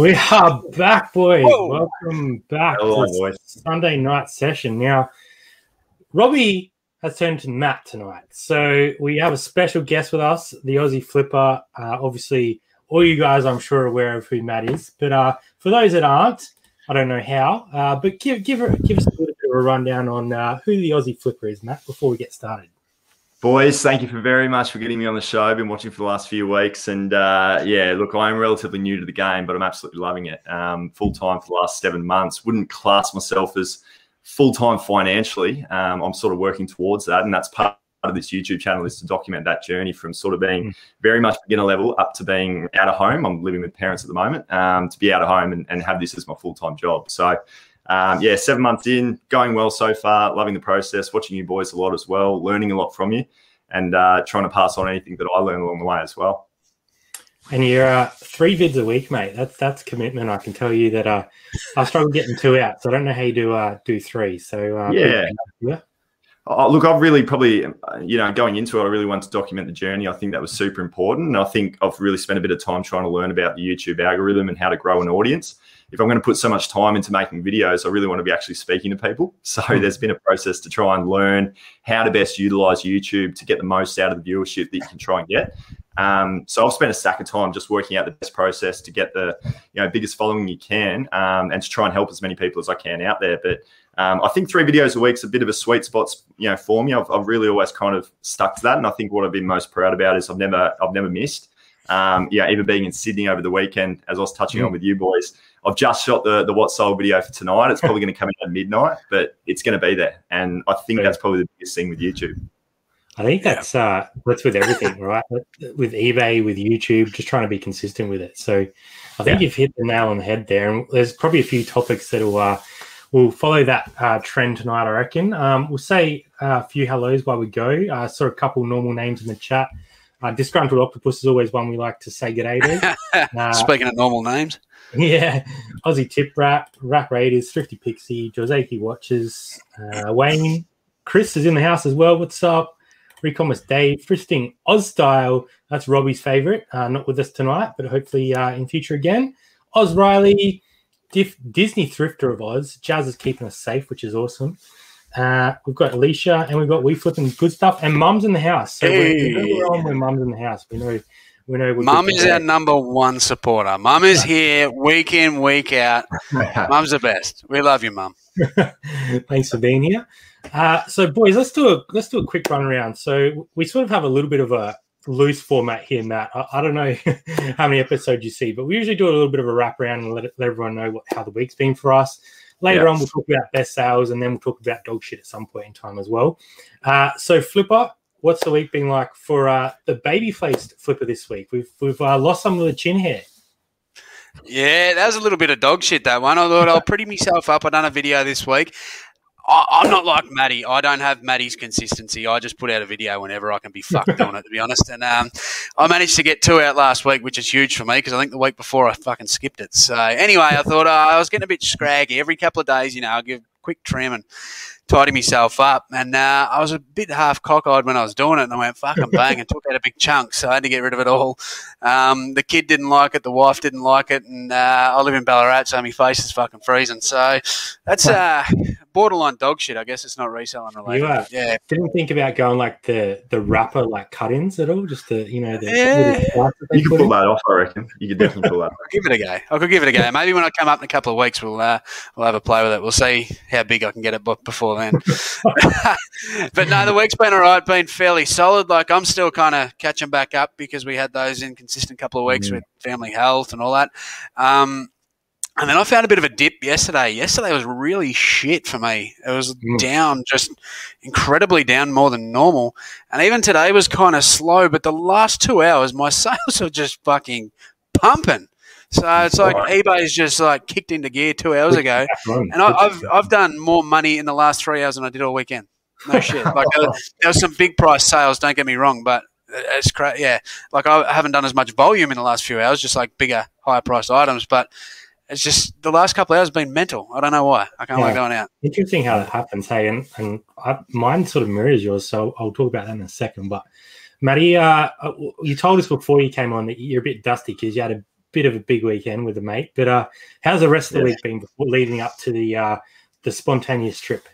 We are back, boys. Whoa. Welcome back Hello, to boys. Sunday night session. Now, Robbie has turned to Matt tonight. So we have a special guest with us, the Aussie Flipper. Uh, obviously, all you guys, I'm sure, are aware of who Matt is. But uh, for those that aren't, I don't know how. Uh, but give give her, give us a little bit of a rundown on uh, who the Aussie Flipper is, Matt, before we get started. Boys, thank you for very much for getting me on the show. I've been watching for the last few weeks, and uh, yeah, look, I'm relatively new to the game, but I'm absolutely loving it. Um, full time for the last seven months. Wouldn't class myself as full time financially. Um, I'm sort of working towards that, and that's part of this YouTube channel is to document that journey from sort of being very much beginner level up to being out of home. I'm living with parents at the moment. Um, to be out of home and, and have this as my full time job. So. Um, yeah, seven months in, going well so far, loving the process, watching you boys a lot as well, learning a lot from you, and uh, trying to pass on anything that I learn along the way as well. And you're uh, three vids a week, mate. That's that's commitment. I can tell you that uh, I struggle getting two out, so I don't know how you do uh, do three. So uh, yeah, yeah. Oh, look, I've really probably, you know, going into it, I really wanted to document the journey. I think that was super important. And I think I've really spent a bit of time trying to learn about the YouTube algorithm and how to grow an audience. If I'm going to put so much time into making videos, I really want to be actually speaking to people. So there's been a process to try and learn how to best utilize YouTube to get the most out of the viewership that you can try and get. Um, so I've spent a stack of time just working out the best process to get the you know biggest following you can, um, and to try and help as many people as I can out there. But um, I think three videos a week is a bit of a sweet spot, you know, for me. I've, I've, really always kind of stuck to that, and I think what I've been most proud about is I've never I've never missed. Um, yeah, even being in Sydney over the weekend, as I was touching mm. on with you boys, I've just shot the the What Sold video for tonight. It's probably going to come out at midnight, but it's going to be there, and I think that's probably the biggest thing with YouTube. I think that's uh, that's with everything, right? With eBay, with YouTube, just trying to be consistent with it. So I think yeah. you've hit the nail on the head there. And there's probably a few topics that'll uh, we'll follow that uh, trend tonight. I reckon. Um, we'll say a few hellos while we go. Uh, saw a couple normal names in the chat. Uh, Disgruntled Octopus is always one we like to say good day to. Uh, Speaking of normal names. Yeah, Aussie Tip Rap, Rap Raiders, Thrifty Pixie, Joseki Watches, uh, Wayne, Chris is in the house as well. What's up? Recommerce Dave, Fristing Oz Style. That's Robbie's favorite. Uh, not with us tonight, but hopefully uh, in future again. Oz Riley, Dif- Disney Thrifter of Oz. Jazz is keeping us safe, which is awesome. Uh, we've got Alicia and we've got We Flipping Good Stuff and Mum's in the house. So hey. we're, we're on when Mum's in the house. We know we know Mum is our number one supporter. Mum is here week in, week out. Mum's the best. We love you, Mum. Thanks for being here. Uh, so, boys, let's do a let's do a quick run around. So, we sort of have a little bit of a loose format here, Matt. I, I don't know how many episodes you see, but we usually do a little bit of a wrap around and let, it, let everyone know what, how the week's been for us. Later on, we'll talk about best sales, and then we'll talk about dog shit at some point in time as well. Uh, so, Flipper, what's the week been like for uh, the baby faced flipper this week? We've we've uh, lost some of the chin hair. Yeah, that was a little bit of dog shit. That one. I thought I'll pretty myself up. I done a video this week. I, am not like Maddie. I don't have Maddie's consistency. I just put out a video whenever I can be fucked on it, to be honest. And um, I managed to get two out last week, which is huge for me because I think the week before I fucking skipped it. So anyway, I thought uh, I was getting a bit scraggy. Every couple of days, you know, I'll give quick trim and tidy myself up. And uh, I was a bit half cockeyed when I was doing it, and I went fucking bang and took out a big chunk. So I had to get rid of it all. Um, the kid didn't like it, the wife didn't like it, and uh, I live in Ballarat, so my face is fucking freezing. So that's uh, borderline dog shit. I guess it's not reselling related. You are. Yeah. Didn't think about going like the the wrapper like cut-ins at all, just the you know the. Yeah. You could pull that off. I reckon you could definitely pull that. I'll give it a go. I could give it a go. Maybe when I come up in a couple of weeks, we'll uh, we'll have a play with it. We'll see how big I can get it before then. but no, the week's been all right. Been fairly solid. Like I'm still kind of catching back up because we had those inconsistent couple of weeks mm. with family health and all that. Um, and then I found a bit of a dip yesterday. Yesterday was really shit for me. It was mm. down, just incredibly down more than normal. And even today was kind of slow, but the last two hours, my sales are just fucking pumping. So it's like right. eBay's just like kicked into gear two hours ago, and I, have I've done more money in the last three hours than I did all weekend. No shit. Like there, there was some big price sales. Don't get me wrong, but it's crazy. Yeah, like I haven't done as much volume in the last few hours, just like bigger, higher priced items, but it's just the last couple of hours have been mental. I don't know why. I can't yeah. like going out. Interesting how that happens. Hey, and, and I, mine sort of mirrors yours, so I'll talk about that in a second. But Matty, uh, uh you told us before you came on that you're a bit dusty because you had a bit of a big weekend with a mate. But uh, how's the rest of the Yeah. week been before leading up to the uh, the spontaneous trip?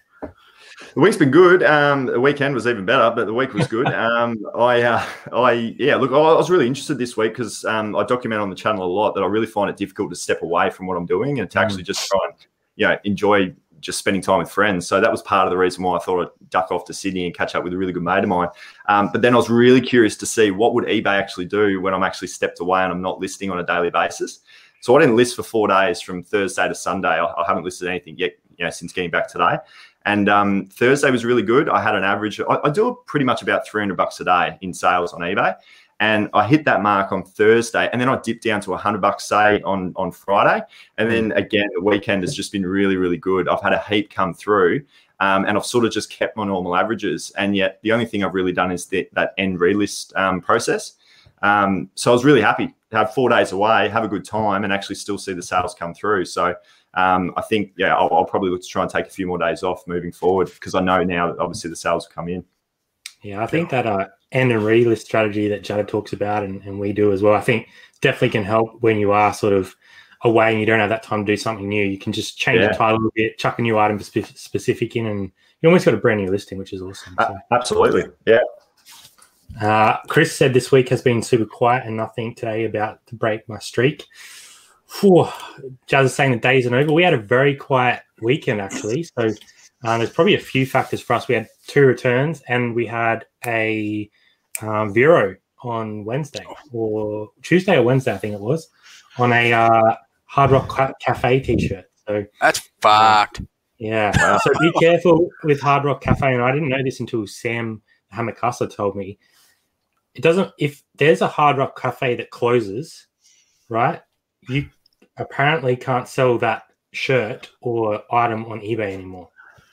The week's been good. Um, the weekend was even better, but the week was good. um, I, uh, I, yeah, look, I was really interested this week because um, I document on the channel a lot that I really find it difficult to step away from what I'm doing and to actually just try and, you know, enjoy just spending time with friends. So that was part of the reason why I thought I'd duck off to Sydney and catch up with a really good mate of mine. Um, but then I was really curious to see what would eBay actually do when I'm actually stepped away and I'm not listing on a daily basis. So I didn't list for four days from Thursday to Sunday. I, I haven't listed anything yet, you know, since getting back today. And um, Thursday was really good. I had an average. I, I do pretty much about 300 bucks a day in sales on eBay, and I hit that mark on Thursday, and then I dipped down to 100 bucks say on on Friday, and then again the weekend has just been really really good. I've had a heap come through. Um, and I've sort of just kept my normal averages, and yet the only thing I've really done is that end relist um, process. Um, so I was really happy to have four days away, have a good time, and actually still see the sales come through. So um, I think, yeah, I'll, I'll, probably look to try and take a few more days off moving forward because I know now that obviously the sales come in. Yeah, I think that uh, end and relist strategy that Jada talks about and, and we do as well, I think definitely can help when you are sort of away and you don't have that time to do something new. You can just change Yeah. the title a little bit, chuck a new item spe- specific in, and you almost got a brand new listing, which is awesome. Uh, absolutely. Yeah. Uh, Chris said this week has been super quiet and nothing today about to break my streak. Whew, Jazz is saying the days are over. We had a very quiet weekend actually, so um, there's probably a few factors for us. We had two returns and we had a um, VeRO on Wednesday or Tuesday or Wednesday, I think it was, on a uh, Hard Rock Cafe t-shirt. So That's fucked. yeah. Wow. So be careful with Hard Rock Cafe. And I didn't know this until Sam Hamakasa told me. It doesn't, if there's a Hard Rock Cafe that closes, right, you apparently can't sell that shirt or item on eBay anymore,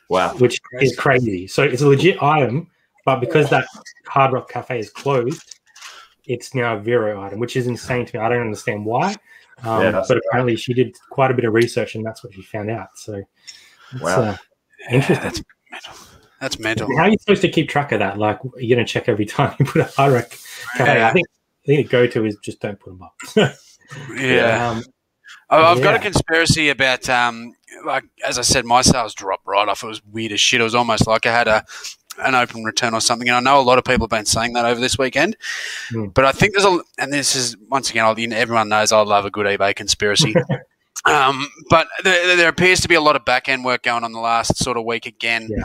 Wow. which is crazy. So it's a legit item, but because that Hard Rock Cafe is closed, it's now a VeRO item, which is insane to me. I don't understand why. Um, Yeah, but apparently she did quite a bit of research and that's what she found out. So it's, Wow. uh, interesting. That's mental. That's mental. How are you supposed to keep track of that? Like, you're going to check every time you put a hard rock cafe. Yeah. I think the thing to go to is just don't put them up. Yeah. um, I've got a conspiracy about, um, like as I said, my sales dropped right off. It was weird as shit. It was almost like I had a an open return or something. And I know a lot of people have been saying that over this weekend. Hmm. But I think there's a, and this is once again, I'll, you know, everyone knows I love a good eBay conspiracy. um, but there, there appears to be a lot of back end work going on the last sort of week again. Yeah.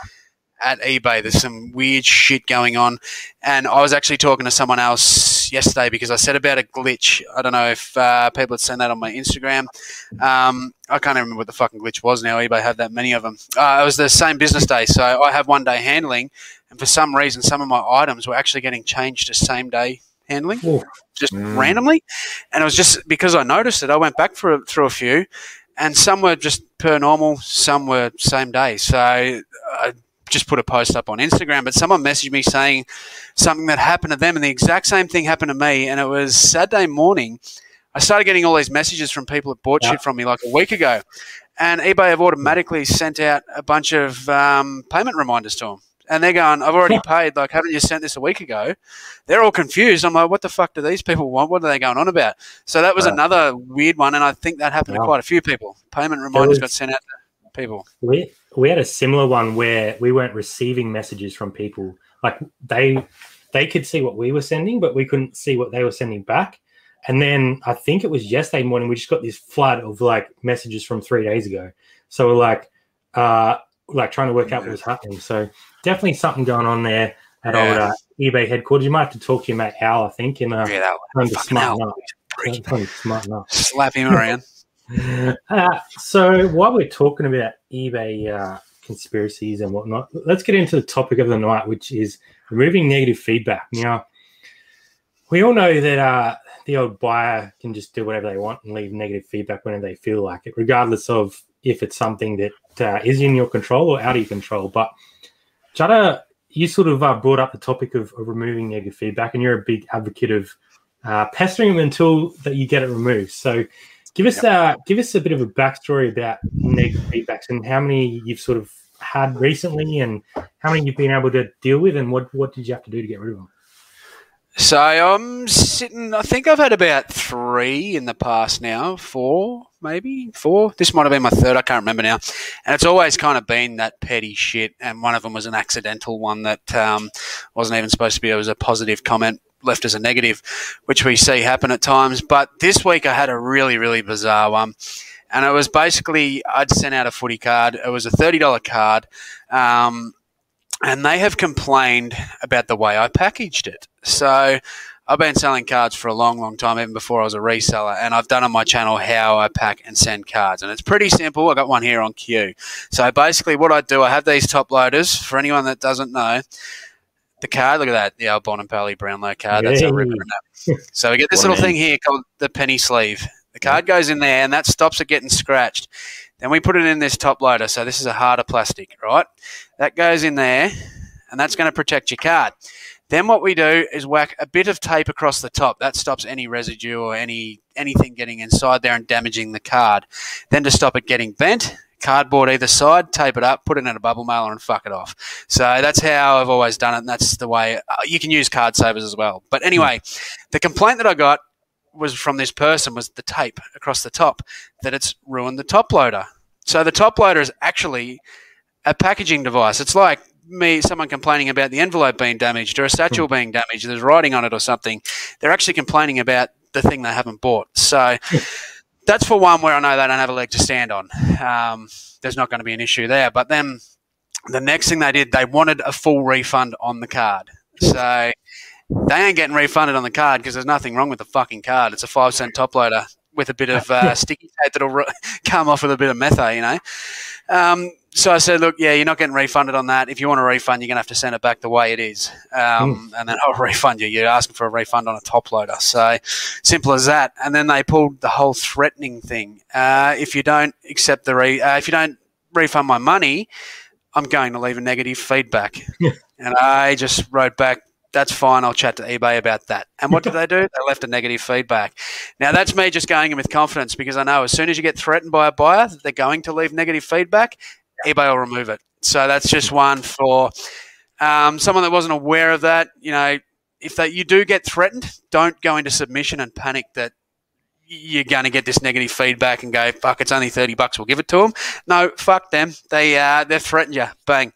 At eBay, there's some weird shit going on, and I was actually talking to someone else yesterday because I said about a glitch. I don't know if uh, people had seen that on my Instagram. Um, I can't even remember what the fucking glitch was now. eBay had that many of them. Uh, it was the same business day, so I have one day handling, and for some reason, some of my items were actually getting changed to same day handling, Ooh. just Mm. randomly. And it was just because I noticed it. I went back for through a few, and some were just per normal, some were same day. So I just put a post up on Instagram, but someone messaged me saying something that happened to them, and the exact same thing happened to me. And it was Saturday morning. I started getting all these messages from people that bought Yeah. shit from me like a week ago, and eBay have automatically sent out a bunch of um, payment reminders to them. And they're going, I've already paid. Like, haven't you sent this a week ago? They're all confused. I'm like, what the fuck do these people want? What are they going on about? So that was Wow. another weird one, and I think that happened Wow. to quite a few people. Payment reminders was- got sent out to people. we, we had a similar one where we weren't receiving messages from people. Like, they they could see what we were sending, but we couldn't see what they were sending back. And then I think it was yesterday morning, we just got this flood of like messages from three days ago. So we're like, uh, like trying to work out what was happening. So definitely something going on there at Yeah. old uh, eBay headquarters. You might have to talk to your mate Al, I think, and uh, Yeah, that tell him to fucking smarten hell. up. prick. To smarten up. Slap him around. Uh, so while we're talking about eBay uh, conspiracies and whatnot, let's get into the topic of the night, which is removing negative feedback. Now, we all know that uh, the old buyer can just do whatever they want and leave negative feedback whenever they feel like it, regardless of if it's something that uh, is in your control or out of your control. But Jada, you sort of uh, brought up the topic of, of removing negative feedback, and you're a big advocate of uh, pestering them until that you get it removed. So, give us uh, give us a bit of a backstory about negative feedbacks and how many you've sort of had recently, and how many you've been able to deal with, and what what did you have to do to get rid of them? So I'm sitting. I think I've had about three in the past now, four maybe four. This might have been my third. I can't remember now. And it's always kind of been that petty shit. And one of them was an accidental one that um, wasn't even supposed to be. It was a positive comment left as a negative, which we see happen at times. But this week I had a really really bizarre one. And it was basically I'd sent out a footy card. It was a thirty dollar card. Um, and they have complained about the way I packaged it. So I've been selling cards for a long, long time, even before I was a reseller, and I've done on my channel how I pack and send cards, and it's pretty simple. I got one here on queue. So basically, what I do, I have these top loaders. For anyone that doesn't know, the card, look at that, the old Bon and Pally Brownlow card. That's a ripper. So we get this little thing here called the penny sleeve. The card goes in there, and that stops it getting scratched. Then we put it in this top loader. So this is a harder plastic, right? That goes in there, and that's going to protect your card. Then what we do is whack a bit of tape across the top. That stops any residue or any anything getting inside there and damaging the card. Then to stop it getting bent, cardboard either side, tape it up, put it in a bubble mailer, and fuck it off. So that's how I've always done it, and that's the way uh, you can use card savers as well. But anyway, the complaint that I got was from this person was the tape across the top that it's ruined the top loader. So the top loader is actually a packaging device. It's like me someone complaining about the envelope being damaged or a satchel hmm. being damaged, there's writing on it or something. They're actually complaining about the thing they haven't bought. So that's for one where I know they don't have a leg to stand on. Um, there's not going to be an issue there. But then the next thing they did, they wanted a full refund on the card. So they ain't getting refunded on the card because there's nothing wrong with the fucking card. It's a five cent top loader with a bit of uh, sticky tape that'll come off with a bit of metho, you know. Um, so I said, look, yeah, you're not getting refunded on that. If you want a refund, you're going to have to send it back the way it is. Um, mm. And then I'll refund you. You're asking for a refund on a top loader. So simple as that. And then they pulled the whole threatening thing. Uh, if you don't accept the, re- uh, if you don't refund my money, I'm going to leave a negative feedback. and I just wrote back, that's fine. I'll chat to eBay about that. And what did they do? They left a negative feedback. Now, that's me just going in with confidence because I know as soon as you get threatened by a buyer that they're going to leave negative feedback, eBay will remove it. So that's just one for um, someone that wasn't aware of that. You know, if that you do get threatened, don't go into submission and panic that you're going to get this negative feedback and go, fuck, it's only 30 bucks, we'll give it to them. No, fuck them. They, uh, they've threatened you. Bang.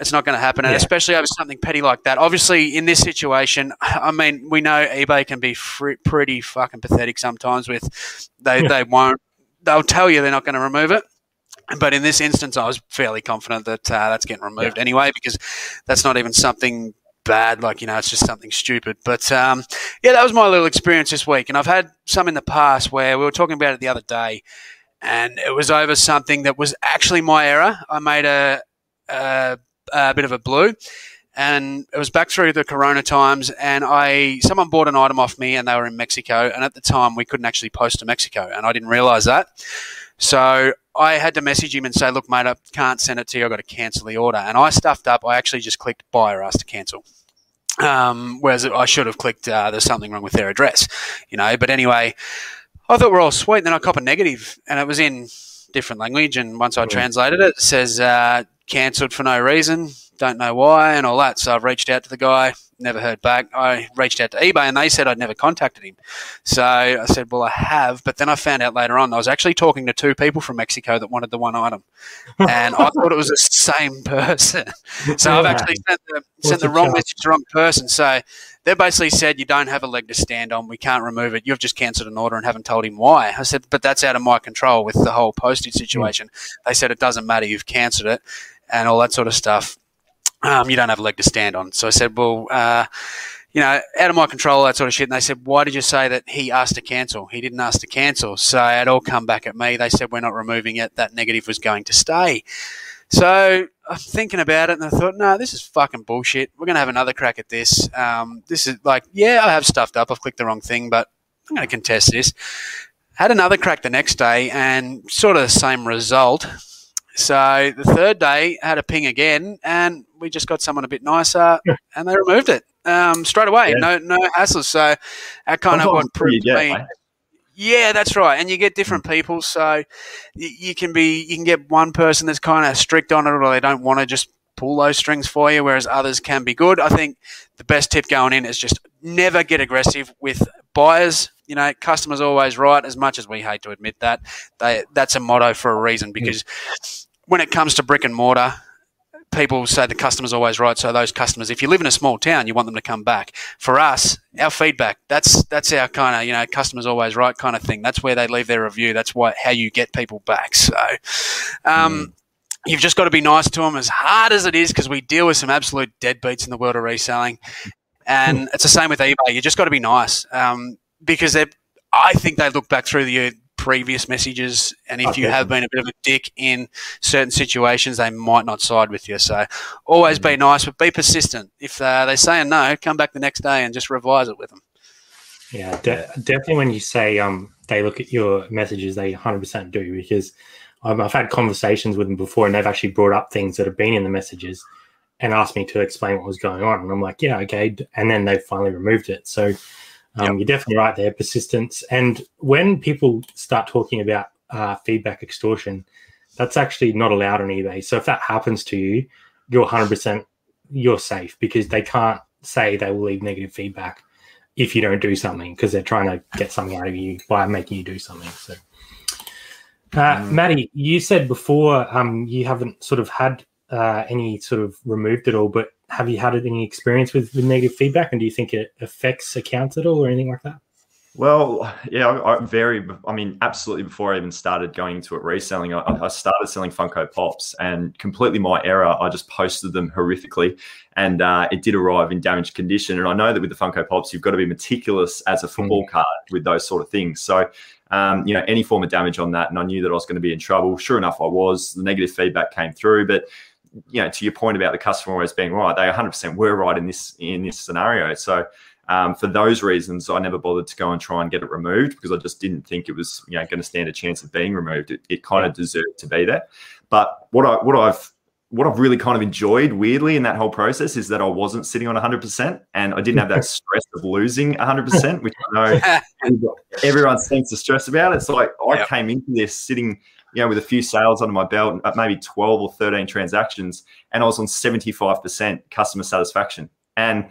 It's not going to happen. And especially over something petty like that. Obviously, in this situation, I mean, we know eBay can be fr- pretty fucking pathetic sometimes with, they, they won't, they'll tell you they're not going to remove it. But in this instance, I was fairly confident that uh, that's getting removed yeah. anyway because that's not even something bad. Like, you know, it's just something stupid. But um, yeah, that was my little experience this week. And I've had some in the past where we were talking about it the other day and it was over something that was actually my error. I made a, a, a bit of a blue and it was back through the corona times and i someone bought an item off me and they were in mexico and at the time we couldn't actually post to mexico and i didn't realize that so I had to message him and say, look, mate, I can't send it to you. I've got to cancel the order. And I stuffed up. I actually just clicked buy or ask to cancel. Um, whereas I should have clicked, uh, there's something wrong with their address, you know. But anyway, I thought we're all sweet. And then I cop a negative and it was in different language. And once I translated it, it says uh, cancelled for no reason, don't know why, and all that. So I've reached out to the guy, never heard back. I reached out to eBay and they said I'd never contacted him. So I said, well, I have. But then I found out later on I was actually talking to two people from Mexico that wanted the one item. And I thought it was the same person. So I've actually sent the, sent the wrong message to the wrong person. So they basically said, you don't have a leg to stand on. We can't remove it. You've just cancelled an order and haven't told him why. I said, but that's out of my control with the whole postage situation. Mm. They said, it doesn't matter. You've cancelled it and all that sort of stuff um, you don't have a leg to stand on. So I said, well, uh, you know, out of my control, that sort of shit. And they said, why did you say that he asked to cancel? He didn't ask to cancel. So it all come back at me. They said, we're not removing it. That negative was going to stay. So I'm thinking about it and I thought, no, this is fucking bullshit. We're going to have another crack at this. Um, this is like, yeah, I have stuffed up. I've clicked the wrong thing, but I'm going to contest this. Had another crack the next day and sort of the same result. So the third day had a ping again, and we just got someone a bit nicer, and they removed it um, straight away. Yeah. No, no hassles. So that kind of what proved to me. Yeah, that's right. And you get different people, so you, you can be you can get one person that's kind of strict on it, or they don't want to just pull those strings for you, whereas others can be good. I think the best tip going in is just never get aggressive with buyers. You know, customers always right. As much as we hate to admit that, they that's a motto for a reason because when it comes to brick and mortar, people say the customer's always right. So those customers, if you live in a small town, you want them to come back. For us, our feedback, that's that's our kind of you know customers always right kind of thing. That's where they leave their review. That's why how you get people back. So. Um, mm. You've just got to be nice to them as hard as it is because we deal with some absolute deadbeats in the world of reselling. And it's the same with eBay. You just got to be nice um, because I think they look back through the previous messages, and if okay. you have been a bit of a dick in certain situations, they might not side with you. So always be nice, but be persistent. If uh, they're saying no, come back the next day and just revise it with them. Yeah, de- definitely. When you say um, they look at your messages, they 100% do because um, I've had conversations with them before, and they've actually brought up things that have been in the messages and asked me to explain what was going on, and I'm like, yeah, okay, and then they finally removed it. So um, yep. You're definitely right there, persistence. And when people start talking about uh, feedback extortion, that's actually not allowed on eBay. So if that happens to you, you're 100% you're safe because they can't say they will leave negative feedback if you don't do something because they're trying to get something out of you by making you do something. So, uh, mm. Maddie, you said before um, you haven't sort of had uh, any sort of removed at all, but have you had any experience with, with negative feedback and do you think it affects accounts at all or anything like that? Well, yeah, I, I very, I mean, absolutely. Before I even started going into it reselling, I, I, started selling Funko Pops, and completely my error. I just posted them horrifically, and uh, it did arrive in damaged condition. And I know that with the Funko Pops, you've got to be meticulous as a football mm. card with those sort of things. So, um, you know, any form of damage on that, and I knew that I was going to be in trouble. Sure enough, I was. The negative feedback came through, but you know, to your point about the customer always being right, they 100% were right in this in this scenario. So um, for those reasons, I never bothered to go and try and get it removed because I just didn't think it was you know going to stand a chance of being removed. It, it kind of deserved to be there. But what I what I've what I've really kind of enjoyed weirdly in that whole process is that I wasn't sitting on 100% and I didn't have that stress of losing 100%, which I know everyone seems to stress about. It's like I yep. came into this sitting you know, with a few sales under my belt, uh, maybe 12 or 13 transactions, and I was on 75% customer satisfaction. And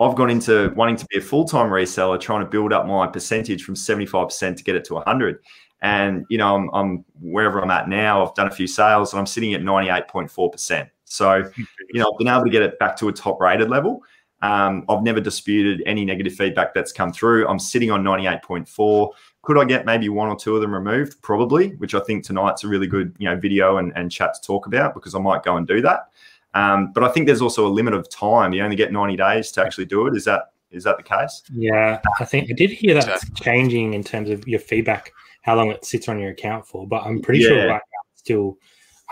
I've gone into wanting to be a full time reseller, trying to build up my percentage from 75% to get it to 100. And, you know, I'm, I'm wherever I'm at now, I've done a few sales and I'm sitting at 98.4%. So, you know, I've been able to get it back to a top rated level. Um, I've never disputed any negative feedback that's come through. I'm sitting on 98.4. Could I get maybe one or two of them removed? Probably, which I think tonight's a really good you know video and, and chat to talk about because I might go and do that. Um, but I think there's also a limit of time. You only get 90 days to actually do it. Is that is that the case? Yeah, I think I did hear that changing in terms of your feedback, how long it sits on your account for. But I'm pretty yeah. sure right now it's still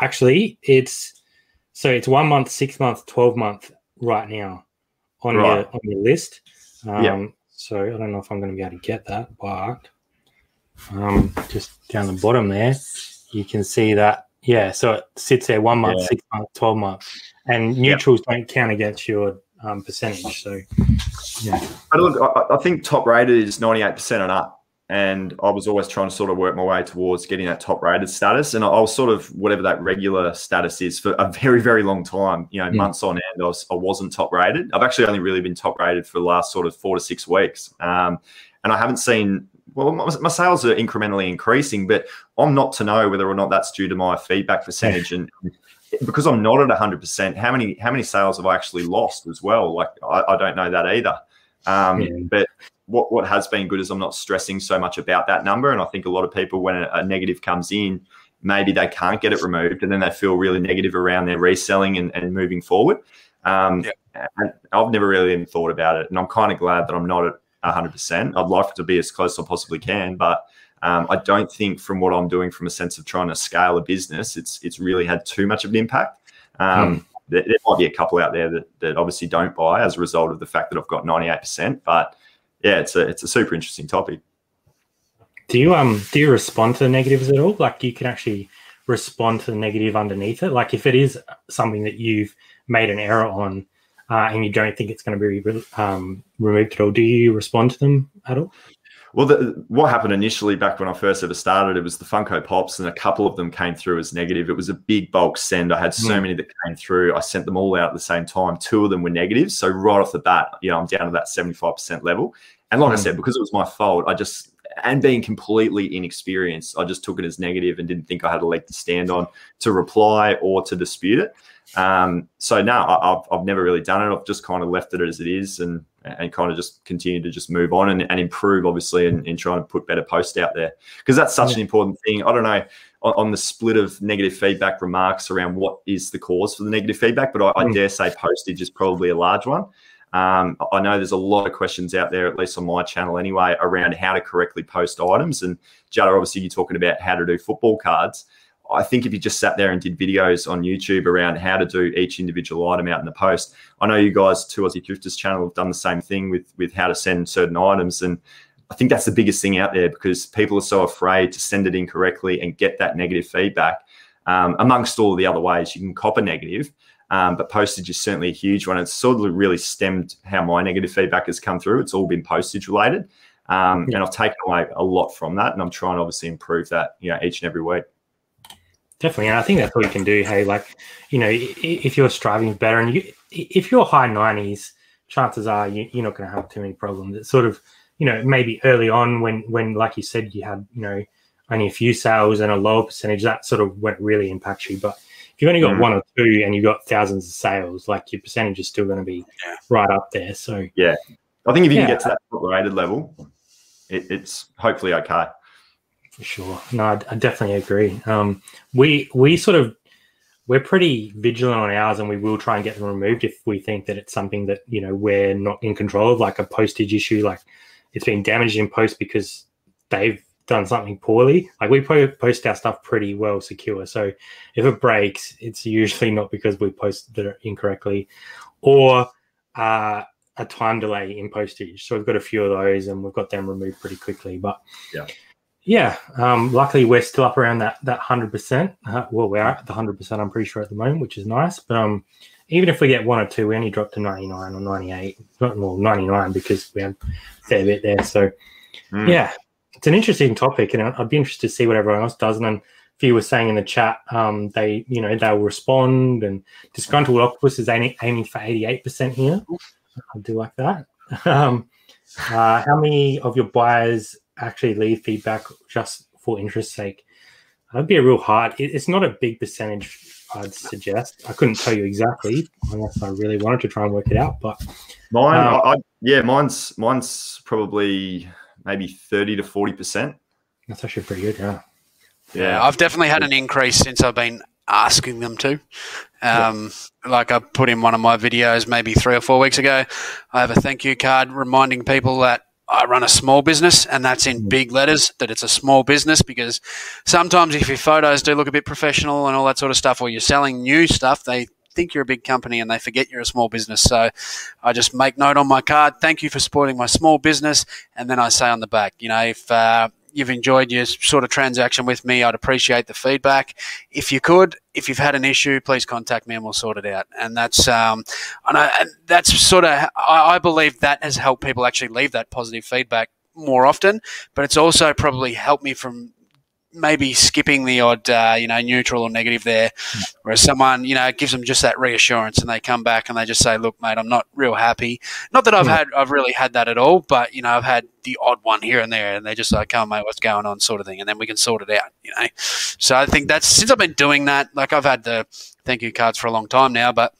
actually it's so it's one month, six month, twelve month right now on right. your on your list. Um, yeah. So I don't know if I'm going to be able to get that, but um, just down the bottom there, you can see that. Yeah, so it sits there one month, yeah. six months, twelve months, and neutrals yep. don't count against your um, percentage. So, yeah. But look, I, I think top rated is ninety eight percent and up, and I was always trying to sort of work my way towards getting that top rated status, and I, was sort of whatever that regular status is for a very very long time. You know, yeah. months on end, I, was, I wasn't top rated. I've actually only really been top rated for the last sort of four to six weeks. Um, and I haven't seen well, my, my, sales are incrementally increasing, but I'm not to know whether or not that's due to my feedback percentage. and because I'm not at 100%, how many how many sales have I actually lost as well? Like I, I don't know that either. Um, yeah. But what what has been good is I'm not stressing so much about that number. And I think a lot of people, when a, a negative comes in, maybe they can't get it removed, and then they feel really negative around their reselling and, and moving forward. Um, yeah. I've never really even thought about it, and I'm kind of glad that I'm not at 100%. I'd like to be as close as I possibly can, but um, I don't think from what I'm doing from a sense of trying to scale a business, it's it's really had too much of an impact. Um, hmm. there, there, might be a couple out there that, that obviously don't buy as a result of the fact that I've got 98%, but yeah, it's a it's a super interesting topic. Do you um do you respond to the negatives at all? Like you can actually respond to the negative underneath it. Like if it is something that you've made an error on, uh, and you don't think it's going to be um, removed at all, do you respond to them at all? Well, the, what happened initially back when I first ever started, it was the Funko Pops, and a couple of them came through as negative. It was a big bulk send. I had so mm. many that came through. I sent them all out at the same time. Two of them were negative. So right off the bat, you know, I'm down to that 75% level. And like mm. I said, because it was my fault, I just and being completely inexperienced, I just took it as negative and didn't think I had a leg to stand on to reply or to dispute it. Um, so now I've, I've never really done it. I've just kind of left it as it is and and kind of just continue to just move on and, and improve, obviously, and, try and put better posts out there because that's such yeah. an important thing. I don't know on, on, the split of negative feedback remarks around what is the cause for the negative feedback, but I, I mm. dare say postage is probably a large one. Um, I know there's a lot of questions out there, at least on my channel anyway, around how to correctly post items. And Jada, obviously, you're talking about how to do football cards. I think if you just sat there and did videos on YouTube around how to do each individual item out in the post, I know you guys, Two Aussie Thrifters channel, have done the same thing with with how to send certain items, and I think that's the biggest thing out there because people are so afraid to send it incorrectly and get that negative feedback. Um, amongst all the other ways, you can cop a negative, um, but postage is certainly a huge one. It's sort of really stemmed how my negative feedback has come through. It's all been postage related. Um, yeah. And I've taken away a lot from that. And I'm trying to obviously improve that, you know, each and every week. Definitely. And I think that's all you can do. Hey, like, you know, if you're striving better and you, if you're high 90s, chances are you, are not going to have too many problems. It's sort of, you know, maybe early on when, when, like you said, you had, you know, only a few sales and a lower percentage, that sort of what really impacts you. But if you've only got mm. one or two and you've got thousands of sales, like your percentage is still going to be yeah. right up there. So, yeah, I think if you yeah. can get to that rated level, it, it's hopefully okay. For sure. No, I, I definitely agree. Um, we we sort of we're pretty vigilant on ours, and we will try and get them removed if we think that it's something that you know we're not in control of, like a postage issue, like it's been damaged in post because they've done something poorly. Like we post our stuff pretty well secure, so if it breaks, it's usually not because we posted it incorrectly, or uh, a time delay in postage. So we've got a few of those, and we've got them removed pretty quickly. But yeah yeah, um, luckily we're still up around that that hundred percent. Uh, well, we're at the hundred percent. I'm pretty sure at the moment, which is nice. But um, even if we get one or two, we only drop to ninety nine or ninety eight, not more ninety nine because we have a fair bit there. So mm. yeah, it's an interesting topic, and I'd be interested to see what everyone else does. And then Few were saying in the chat, um, they you know they'll respond, and disgruntled octopus is aiming, aiming for eighty eight percent here. I do like that. um, uh, how many of your buyers actually leave feedback just for interest's sake. That'd be a real hard. it's not a big percentage, I'd suggest. I couldn't tell you exactly unless I really wanted to try and work it out. But mine, um, I, yeah, mine's mine's probably maybe thirty to forty percent. That's actually pretty good. Yeah. Yeah, I've definitely had an increase since I've been asking them to. Um, yeah. Like I put in one of my videos maybe three or four weeks ago. I have a thank you card reminding people that I run a small business, and that's in mm. big letters that it's a small business because sometimes if your photos do look a bit professional and all that sort of stuff, or you're selling new stuff, they think you're a big company and they forget you're a small business. So I just make note on my card, thank you for supporting my small business. And then I say on the back, you know, if uh, you've enjoyed your sort of transaction with me, I'd appreciate the feedback. If you could, if you've had an issue, please contact me and we'll sort it out. And that's, um, and, I, and that's sort of, I, I believe that has helped people actually leave that positive feedback more often, but it's also probably helped me from maybe skipping the odd, uh, you know, neutral or negative there, whereas someone, you know, gives them just that reassurance and they come back and they just say, "Look, mate, I'm not real happy." Not that I've yeah. had, I've really had that at all, but you know, I've had the odd one here and there, and they just like, "Come, mate, what's going on?" sort of thing, and then we can sort it out, you know. So I think that's since I've been doing that, like I've had the thank you cards for a long time now, but.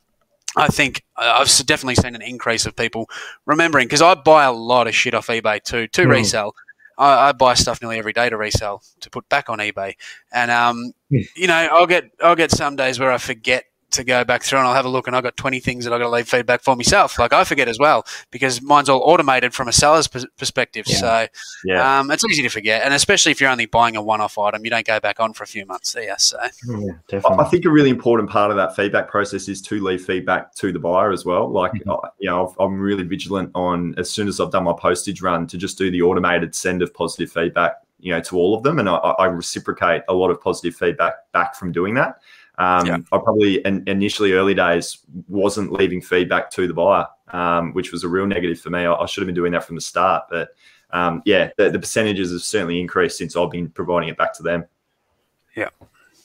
I think I've definitely seen an increase of people remembering because I buy a lot of shit off eBay too to mm. resell I, I, buy stuff nearly every day to resell to put back on eBay, and um, hmm. you know, I'll get I'll get some days where I forget to go back through and I'll have a look and I've got 20 things that I've got to leave feedback for myself. Like I forget as well because mine's all automated from a seller's perspective. Yeah. So yeah. Um, it's easy to forget. And especially if you're only buying a one off item, you don't go back on for a few months there. So yeah, definitely. I think a really important part of that feedback process is to leave feedback to the buyer as well. Like, mm-hmm. you know, I'm really vigilant on as soon as I've done my postage run to just do the automated send of positive feedback you know to all of them and I, I reciprocate a lot of positive feedback back from doing that um, yeah. I probably in, initially early days wasn't leaving feedback to the buyer, um, which was a real negative for me. I, I, should have been doing that from the start, but um, yeah, the, the percentages have certainly increased since I've been providing it back to them.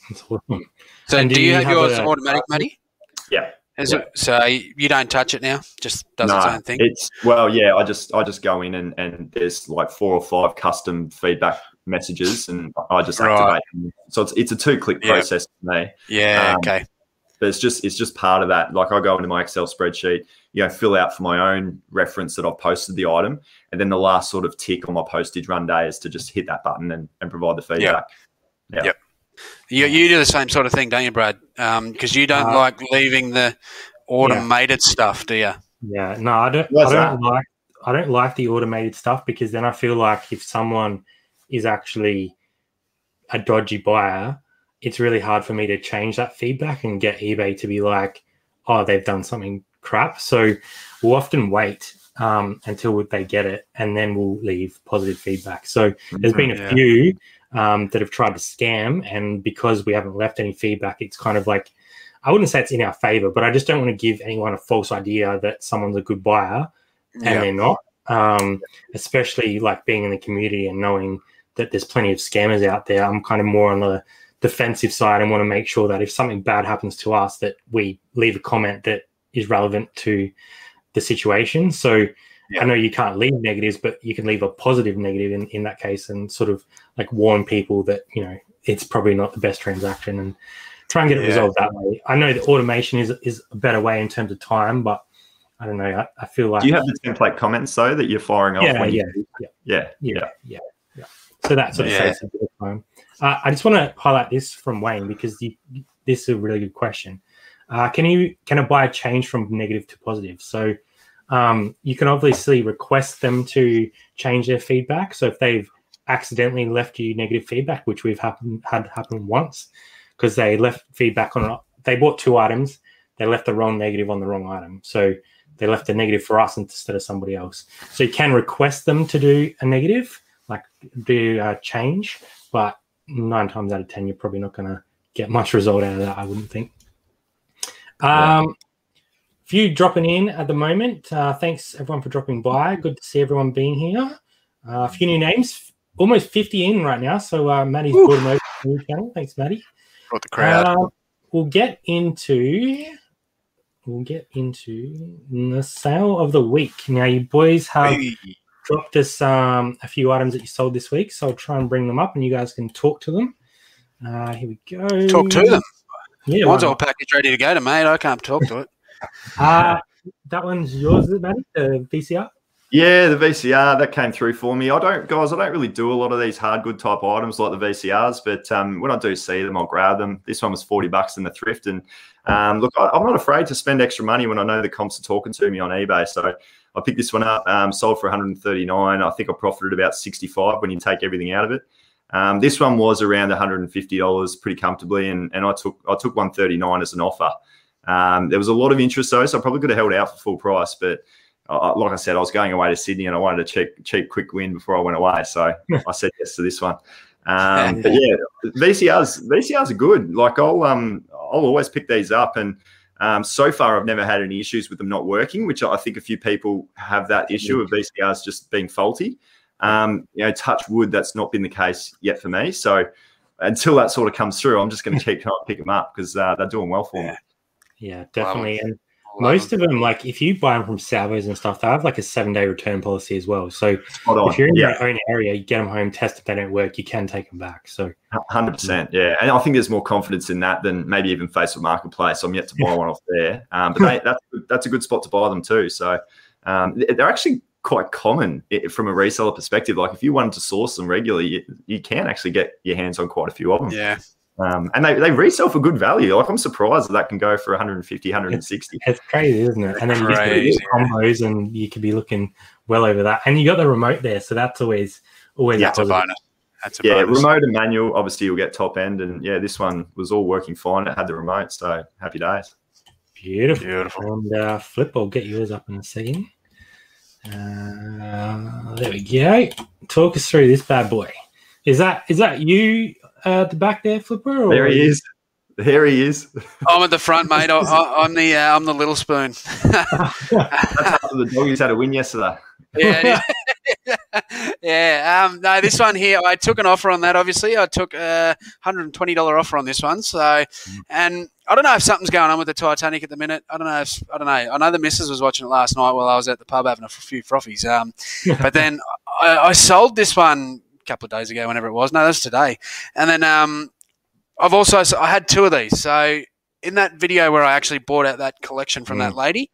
That's awesome. So And do, do you you have have yours a- automatic, Matty? Yeah. Is Yeah. it, so you don't touch it now? Just does its own thing. It's well, yeah. I just I just go in and and there's like four or five custom feedback messages, and I just Right. activate them. So it's it's a two click Yeah. process for me. yeah. um, okay. But it's just it's just part of that. Like I go into my Excel spreadsheet, you know, fill out for my own reference that I've posted the item, and then the last sort of tick on my postage run day is to just hit that button and, and provide the feedback. Yeah. Yep. You, you do the same sort of thing, don't you, Brad? Because you don't Uh, like leaving the automated stuff, do you? Yeah, no, I don't. Why's I don't like. I don't like the automated stuff because then I feel like if someone is actually a dodgy buyer, it's really hard for me to change that feedback and get eBay to be like, "Oh, they've done something crap." So we'll often wait um, until they get it, and then we'll leave positive feedback. So there's been a Yeah. few um, that have tried to scam, and because we haven't left any feedback, it's kind of like I wouldn't say it's in our favor, but I just don't want to give anyone a false idea that someone's a good buyer and Yeah. they're not. Um, especially like being in the community and knowing that there's plenty of scammers out there. I'm kind of more on the defensive side and want to make sure that if something bad happens to us, that we leave a comment that is relevant to the situation. So Yeah. I know you can't leave negatives, but you can leave a positive negative in, in that case and sort of like warn people that, you know, it's probably not the best transaction and try and get it Yeah. resolved that way. I know that automation is is a better way in terms of time, but I don't know. I, I feel like Do you have the template comments though that you're firing off? yeah, when yeah, you, yeah, yeah, yeah, yeah, yeah. So that sort of Yeah. saves a bit of time. Uh, I just want to highlight this from Wayne because you, this is a really good question. Uh, can you can a buyer change from negative to positive? So um, you can obviously request them to change their feedback. So if they've accidentally left you negative feedback, which we've happen, had happen once, because they left feedback on they bought two items, they left the wrong negative on the wrong item. So they left a negative for us instead of somebody else. So you can request them to do a negative, do a change, but nine times out of ten, you're probably not going to get much result out of that. I wouldn't think. Yeah. Um, few dropping in at the moment. Uh, thanks everyone for dropping by. Good to see everyone being here. Uh, a few new names, almost 50 in right now. So uh, Maddie's brought them over to the new channel. Thanks, Maddie. Brought the crowd. Uh, we'll get into we'll get into the sale of the week. Now, you boys have Hey. Dropped us um, a few items that you sold this week, so I'll try and bring them up, and you guys can talk to them. Uh, here we go. Talk to them. Yeah, Mine's why all packaged ready to go to mate. I can't talk to it. not? Uh, that one's yours, is it, Maddie? The VCR. Yeah, the VCR that came through for me. I don't, guys. I don't really do a lot of these hard good type items like the VCRs, but um, when I do see them, I'll grab them. This one was forty bucks in the thrift, and um, look, I, I'm not afraid to spend extra money when I know the comps are talking to me on eBay. So I picked this one up, um, sold for 139. I think I profited about 65 when you take everything out of it. Um, this one was around 150 dollars, pretty comfortably, and and I took I took 139 as an offer. Um, there was a lot of interest though, so I probably could have held out for full price, but uh, like I said, I was going away to Sydney and I wanted a cheap, cheap, quick win before I went away. So I said yes to this one. Um, but yeah, VCRs, VCRs are good. Like I'll, um, I'll always pick these up, and um, so far I've never had any issues with them not working, which I think a few people have that issue of VCRs just being faulty. Um, you know, touch wood, that's not been the case yet for me. So until that sort of comes through, I'm just going to keep trying to pick them up because uh, they're doing well for me. Yeah, definitely. And Love most them. of them, like if you buy them from salvos and stuff, they have like a seven day return policy as well. So if you're in yeah. your own area, you get them home, test if they don't work, you can take them back. So Hundred percent, yeah, and I think there's more confidence in that than maybe even Facebook Marketplace. I'm yet to buy one off there, um, but they, that's that's a good spot to buy them too. So um, they're actually quite common from a reseller perspective. Like if you wanted to source them regularly, you, you can actually get your hands on quite a few of them, Yeah. Um, and they, they resell for good value. Like I'm surprised that that can go for 150, 160. it's crazy, isn't it? And then you get Crazy, combos and you could be looking well over that. And you got the remote there, so that's always always Yeah, a positive. bonus. That's a Yeah, bonus. remote and manual. Obviously, you'll get top end, and yeah, this one was all working fine. It had the remote, so happy days. Beautiful. Beautiful. And uh, Flip, I'll get yours up in a second. Uh, there we go. Talk us through this bad boy. Is that is that you at the back there, Flipper? Or There he is. There he is. I'm at the front, mate. I, I, I'm the uh, I'm the little spoon. That's after the doggies had a win yesterday. yeah, it is. Yeah, um, no, this one here, I took an offer on that. Obviously, I took a hundred and twenty dollar offer on this one. So, and I don't know if something's going on with the Titanic at the minute. I don't know. If, I don't know. I know the missus was watching it last night while I was at the pub having a few frothies. Um, but then I, I sold this one a couple of days ago, whenever it was. No, that's today. And then um, I've also I had two of these. So in that video where I actually bought out that collection from that lady,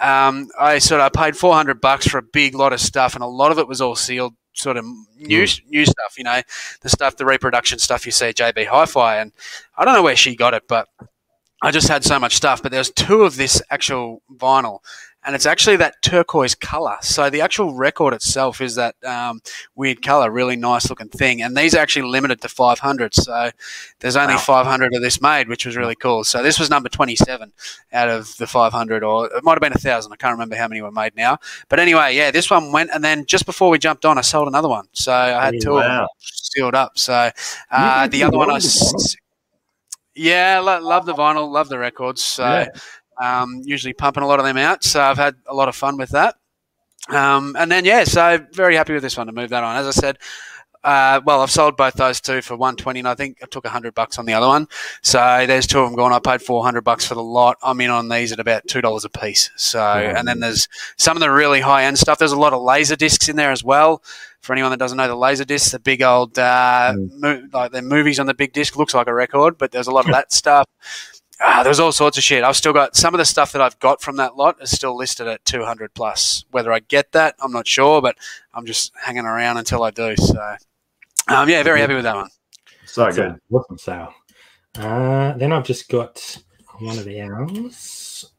um, I sort of I paid four hundred bucks for a big lot of stuff, and a lot of it was all sealed, sort of new new stuff. You know, the stuff, the reproduction stuff you see at JB Hi-Fi, and I don't know where she got it, but I just had so much stuff. But there's two of this actual vinyl, and it's actually that turquoise color. So the actual record itself is that um, weird color, really nice looking thing. And these are actually limited to 500. So there's only Wow. 500 of this made, which was really cool. So this was number 27 out of the 500, or it might have been a thousand. I can't remember how many were made now. But anyway, yeah, this one went, and then just before we jumped on, I sold another one. So I had two of them sealed up. So uh, the other one, I love the vinyl. s- yeah, lo- love the vinyl, love the records. So Yeah. Um, usually pumping a lot of them out. So I've had a lot of fun with that. Um, and then yeah, so very happy with this one to move that on. As I said, uh, well, I've sold both those two for one twenty, and I think I took hundred bucks on the other one. So there's two of them gone. I paid four hundred bucks for the lot. I'm in on these at about two dollars a piece. So, and then there's some of the really high end stuff. There's a lot of laser discs in there as well. For anyone that doesn't know the laser discs, the big old uh, mo- like the movies on the big disc looks like a record, but there's a lot of that stuff. Ah, there's all sorts of shit. I've still got some of the stuff that I've got from that lot is still listed at 200 plus. Whether I get that, I'm not sure, but I'm just hanging around until I do. So, um, yeah, very happy with that one. So That's good. an awesome sale. Uh, then I've just got one of the ours.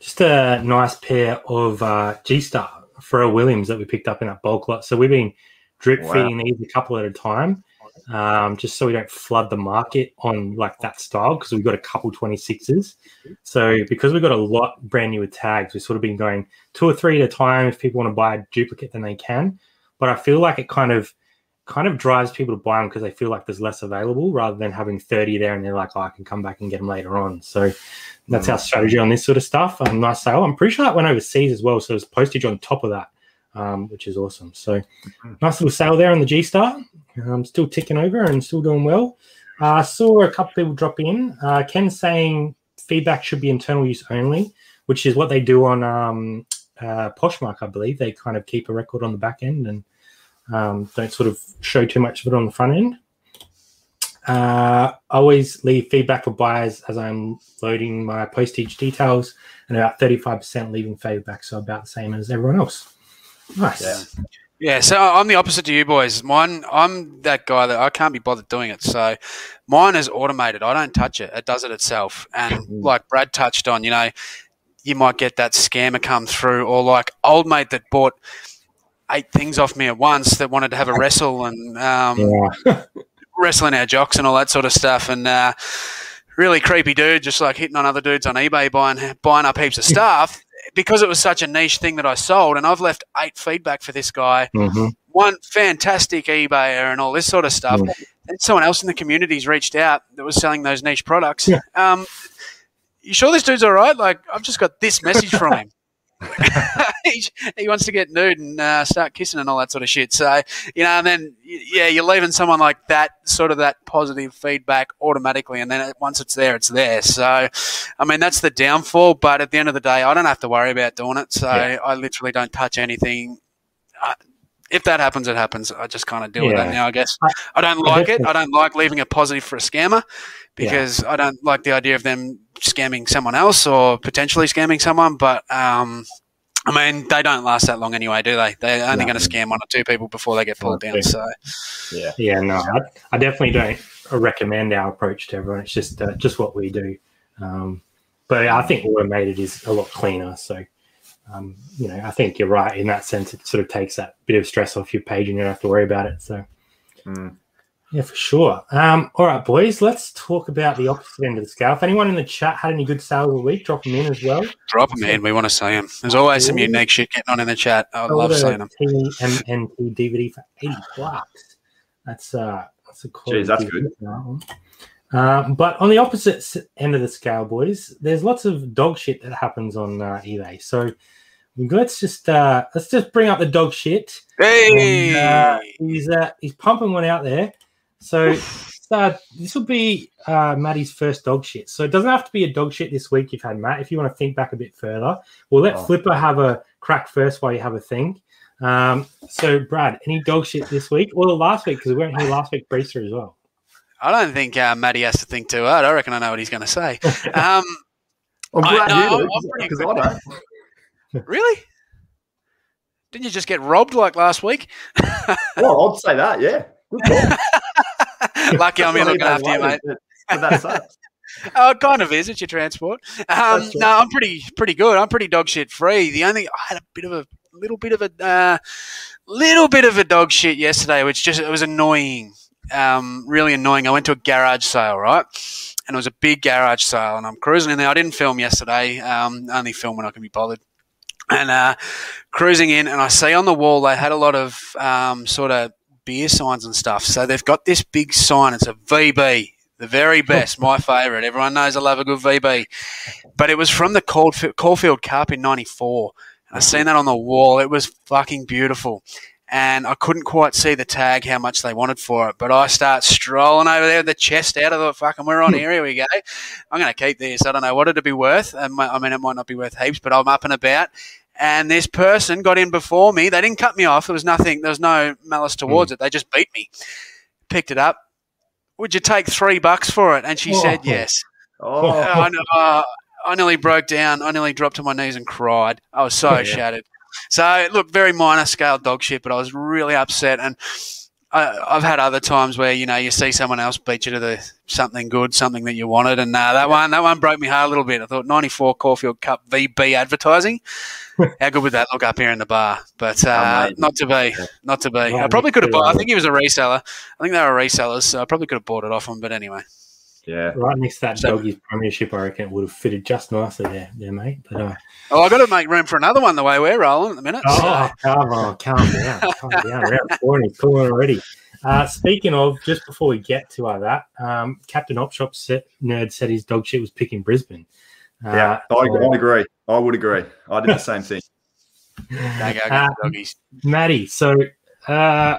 Just a nice pair of uh, G Star Pharrell Williams that we picked up in that bulk lot. So we've been drip Wow. feeding these a couple at a time, um, just so we don't flood the market on like that style because we've got a couple 26s. So because we've got a lot brand new with tags, we've sort of been going two or three at a time. If people want to buy a duplicate, then they can. But I feel like it kind of kind of drives people to buy them because they feel like there's less available rather than having 30 there and they're like, oh, I can come back and get them later on. So that's our strategy on this sort of stuff. Um, nice sale. I'm pretty sure that went overseas as well. So there's postage on top of that, um, which is awesome. So nice little sale there on the G Star. Um, still ticking over and still doing well. I uh, saw a couple people drop in. Uh, Ken saying feedback should be internal use only, which is what they do on um, uh, Poshmark, I believe. They kind of keep a record on the back end and um, don't sort of show too much of it on the front end. Uh, always leave feedback for buyers as I'm loading my postage details, and about 35% leaving feedback, so about the same as everyone else. Nice. Yeah. Yeah, so I'm the opposite to you boys. Mine, I'm that guy that I can't be bothered doing it. So mine is automated. I don't touch it. It does it itself. And like Brad touched on, you know, you might get that scammer come through, or like old mate that bought eight things off me at once that wanted to have a wrestle and um, Yeah. wrestling our jocks and all that sort of stuff. And uh, really creepy dude, just like hitting on other dudes on eBay, buying buying up heaps of stuff. Because it was such a niche thing that I sold, and I've left eight feedback for this guy. Mhm. One fantastic eBayer and all this sort of stuff. Mm. And someone else in the community's reached out that was selling those niche products. Yeah. Um, you sure this dude's all right? Like, I've just got this message from him. he, he wants to get nude and uh, start kissing and all that sort of shit. So, you know, and then, yeah, you're leaving someone like that, sort of that positive feedback automatically. And then it, once it's there, it's there. So, I mean, that's the downfall. But at the end of the day, I don't have to worry about doing it. So Yeah. I literally don't touch anything. I, if that happens, it happens. I just kind of deal with Yeah. that now, I guess. I- I don't like it. I don't like leaving a positive for a scammer because I don't like the idea of them scamming someone else or potentially scamming someone. But um, I mean, they don't last that long anyway, do they? They're only No. going to scam one or two people before they get pulled down. So Yeah. Yeah, no, I, I definitely don't recommend our approach to everyone. It's just uh, just what we do. Um, but I think automated is a lot cleaner. So, um, you know, I think you're right in that sense. It sort of takes that bit of stress off your page, and you don't have to worry about it. So, Mm. Yeah, for sure. Um, all right, boys, let's talk about the opposite end of the scale. If anyone in the chat had any good sales of the week, drop them in as well. drop them in. We want to see them. There's always some unique shit getting on in the chat. I love seeing them. TMNT DVD for eighty bucks. That's uh, that's a quality Jeez, that's DVD for that one. Um, but on the opposite end of the scale, boys, there's lots of dog shit that happens on uh, eBay. So let's just uh, let's just bring up the dog shit. Hey, And, uh, he's uh, he's pumping one out there. So uh, this will be uh, Matty's first dog shit. So it doesn't have to be a dog shit this week. You've had Matt. If you want to think back a bit further, we'll let Oh. Flipper have a crack first while you have a think. Um, so Brad, any dog shit this week? Well, last week because we weren't here last week. Breezer as well. I don't think uh, Matty has to think too hard. I reckon I know what he's going to say. Um, I'm I- no, you do, I'm- I'm pretty because good. I don't. really? Didn't you just get robbed like last week? Well, I'd say that, yeah. Lucky I'm here looking after you, mate. But that sucks. Oh, it kind of is. It's your transport. Um, no, I'm pretty pretty good. I'm pretty dog shit free. The only I had a bit of a little bit of a uh, little bit of a dog shit yesterday, which just it was annoying. Um, really annoying. I went to a garage sale, right? And it was a big garage sale, and I'm cruising in there. I didn't film yesterday. Um, only film when I can be bothered. And uh, cruising in, and I see on the wall they had a lot of um, sort of beer signs and stuff. So they've got this big sign. It's a VB, the very best, my favourite. Everyone knows I love a good VB. But it was from the Caulfield, Caulfield Cup in '94. And I seen that on the wall. It was fucking beautiful. And I couldn't quite see the tag, how much they wanted for it. But I start strolling over there with the chest out of the fucking, we're on hmm. here, here we go. I'm going to keep this. I don't know what it'd be worth. I mean, it might not be worth heaps, but I'm up and about. And this person got in before me. They didn't cut me off. There was nothing, there was no malice towards it. They just beat me. Picked it up. Would you take three bucks for it? And she said Oh. yes. Oh, I, uh, I nearly broke down. I nearly dropped to my knees and cried. I was so Yeah. shattered. So, look, very minor scale dog shit, but I was really upset. And I, I've had other times where you know you see someone else beat you to the something good, something that you wanted, and uh, that one that one broke me heart a little bit. I thought '94 Caulfield Cup VB advertising. How good would that look up here in the bar? But uh, Amazing. not to be, not to be. I probably could have bought. I think he was a reseller. I think they were resellers, so I probably could have bought it off him. But anyway, yeah. Right next to that So- doggy's premiership, I reckon it would have fitted just nicely there, there, mate. But uh, oh, I got to make room for another one the way we're rolling at the minute. so- Oh, come on, calm down, calm down. Round four and he's calling already. Uh, speaking of, just before we get to uh, that, um, Captain Opshop set, nerd said his dog shit was picking Brisbane. Uh, Yeah, I, I agree. I would agree. I did the same thing. There you go, Uh, doggies. Maddie, so uh,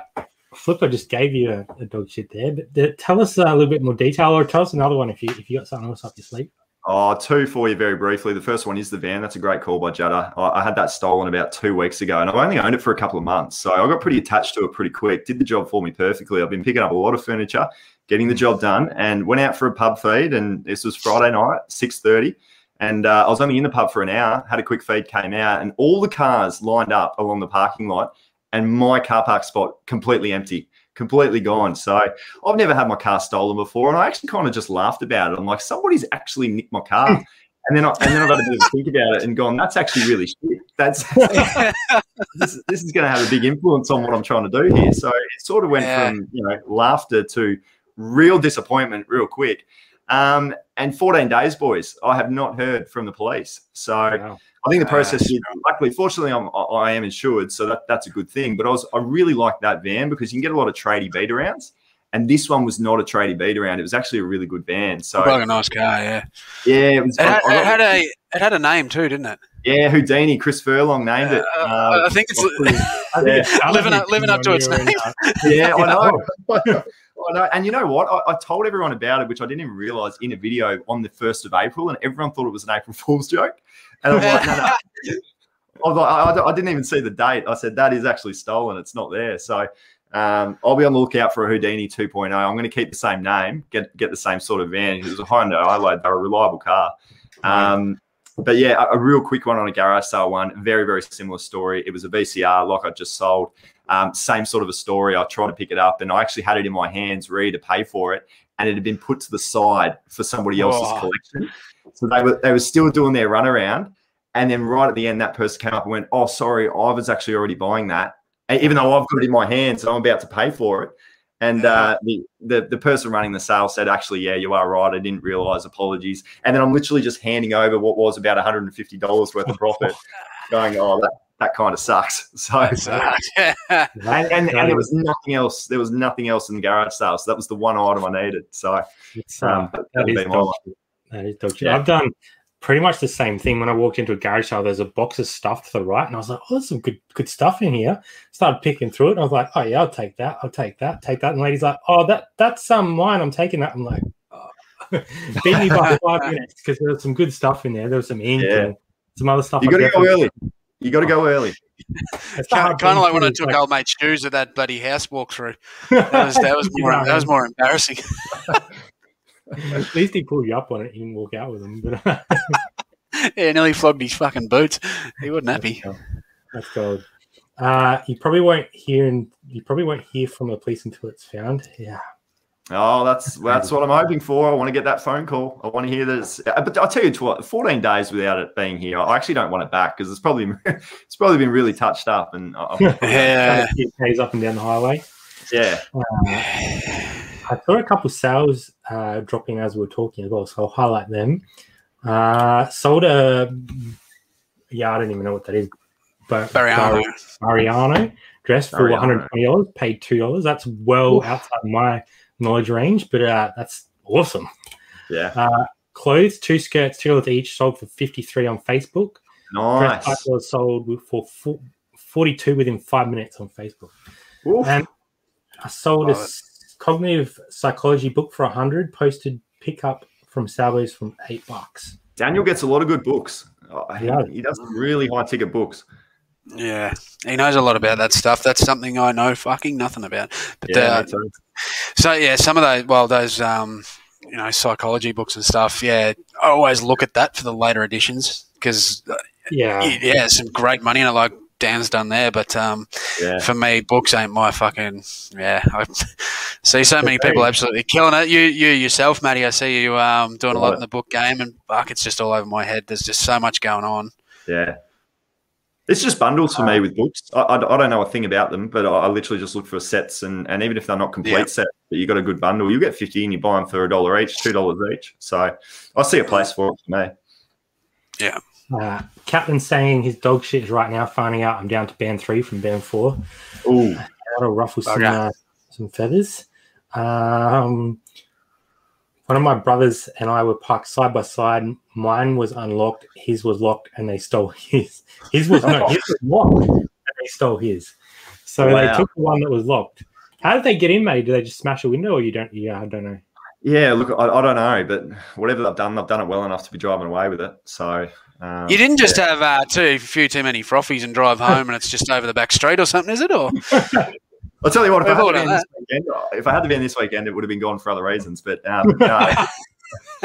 Flipper just gave you a, a dog shit there, but uh, tell us a little bit more detail, or tell us another one if you if you got something else up your sleeve. Oh, two for you very briefly. The first one is the van. That's a great call by Judder. I, I had that stolen about two weeks ago, and I've only owned it for a couple of months, so I got pretty attached to it pretty quick. Did the job for me perfectly. I've been picking up a lot of furniture, getting the job done, and went out for a pub feed. And this was Friday night, six thirty, and uh, I was only in the pub for an hour. Had a quick feed, came out, and all the cars lined up along the parking lot, and my car park spot completely empty. Completely gone. So I've never had my car stolen before, and I actually kind of just laughed about it. I'm like, somebody's actually nicked my car. And then, I, and then I've had a bit of a think about it and gone, that's actually really shit. That's this, this is going to have a big influence on what I'm trying to do here. So it sort of went Yeah. from you know laughter to real disappointment real quick. Um, and 14 days, boys, I have not heard from the police. So Wow. I think the process that's is luckily, fortunately, I'm, I I am insured, so that, that's a good thing. But I was I really like that van because you can get a lot of tradie beat arounds, and this one was not a tradie beat around. It was actually a really good van. So Like a nice car, yeah. yeah, it was. It had, I- I it had a it had a name too, didn't it? yeah, Houdini, Chris Furlong named it. Uh, Uh, I think it's I think Yeah. it's Living up- living up to its name. yeah, I know. I know. And you know what? I, I told everyone about it, which I didn't even realize in a video on the 1st of April, and everyone thought it was an April Fool's joke. And I'm like, no, no. I, I, didn't even see the date. I said, that is actually stolen. It's not there. So um, I'll be on the lookout for a Houdini 2.0. I'm going to keep the same name, get get the same sort of van. It was a Hyundai iLoad. They're a reliable car. Um, but yeah, a, a real quick one on a garage sale one. Very, very similar story. It was a VCR like I just sold. Um, same sort of a story. I tried to pick it up and I actually had it in my hands ready to pay for it. And it had been put to the side for somebody else's Oh. collection. So they were they were still doing their runaround. And then right at the end, that person came up and went, Oh, sorry, I was actually already buying that. And even though I've got it in my hands and I'm about to pay for it. And uh, the, the the person running the sale said, actually, yeah, you are right. I didn't realize. Apologies. And then I'm literally just handing over what was about $150 worth of profit, going, oh, that, that kind of sucks. So, yeah. and, and, and there was nothing else. There was nothing else in the garage sale. So that was the one item I needed. So um, um, that would is be my dog one. shit. That is dog shit. Yeah. I've done pretty much the same thing. When I walked into a garage sale, there's a box of stuff to the right, and I was like, "Oh, there's some good good stuff in here." Started picking through it, and I was like, "Oh yeah, I'll take that. I'll take that. Take that." And the lady's like, "Oh, that that's some um, mine. I'm taking that." I'm like, oh. "Beat me by five minutes because there was some good stuff in there. There was some ink yeah. and some other stuff." You got to go early. You got to go early. kind, of like when I took like, old mate's shoes at that bloody house walkthrough. That was that was more that was more embarrassing. At least he pulled you up on it. He didn't walk out with them. But yeah, nearly flogged his fucking boots. He wasn't happy. That's gold. Uh, you probably won't hear, and you probably won't hear from the police until it's found. Yeah. Oh, that's that's what I'm hoping for. I want to get that phone call. I want to hear this. Uh, but I'll tell you what, 14 days without it being here, I actually don't want it back because it's probably it's probably been really touched up and yeah, days up and down the highway. Yeah. Uh, I saw a couple sales uh, dropping as we were talking as well, so I'll highlight them. Uh, sold a yeah, I don't even know what that is, but Mariano, Mariano dress for one hundred twenty dollars. Paid two dollars. That's well Oof. outside my knowledge range, but uh, that's awesome. Yeah. Uh, clothes, two skirts, two dollars each, sold for fifty three on Facebook. Nice. Dress was sold for forty two within five minutes on Facebook. Oof. And I sold Love a it. Cognitive psychology book for a hundred. Posted pickup from Salvos from eight bucks. Daniel gets a lot of good books. Oh, he, yeah. he does really high ticket books. Yeah, he knows a lot about that stuff. That's something I know fucking nothing about. But yeah, uh, so yeah, some of those, well, those um, you know, psychology books and stuff. Yeah, I always look at that for the later editions because uh, yeah, yeah, some great money in it. Like Dan's done there, but um, yeah. for me, books ain't my fucking yeah. I see so many people absolutely killing it. You you yourself, Matty, I see you um, doing a lot in the book game, and fuck, it's just all over my head. There's just so much going on. Yeah. It's just bundles for me with books. I, I, I, don't know a thing about them, but I, I, literally just look for sets, and, and even if they're not complete yeah. sets, but you got a good bundle, you get fifty, and you buy them for a dollar each, two dollars each. So I see a place for it for me. Yeah. Uh, Captain saying his dog shit is right now finding out I'm down to band three from band four. Ooh, that'll ruffle some uh, some feathers. Um, one of my brothers and I were parked side by side. Mine was unlocked, his was locked, and they stole his. His was no, his was locked, and they stole his. So wow. they took the one that was locked. How did they get in, mate? Did they just smash a window, or you don't? Yeah, I don't know. Yeah, look, I, I don't know, but whatever they've done, they've done it well enough to be driving away with it. So um, you didn't just yeah. have uh, too a few too many frothies and drive home, and it's just over the back street or something, is it? Or I'll tell you what, if I, had to weekend, if I had to be in this weekend, it would have been gone for other reasons. But um, no,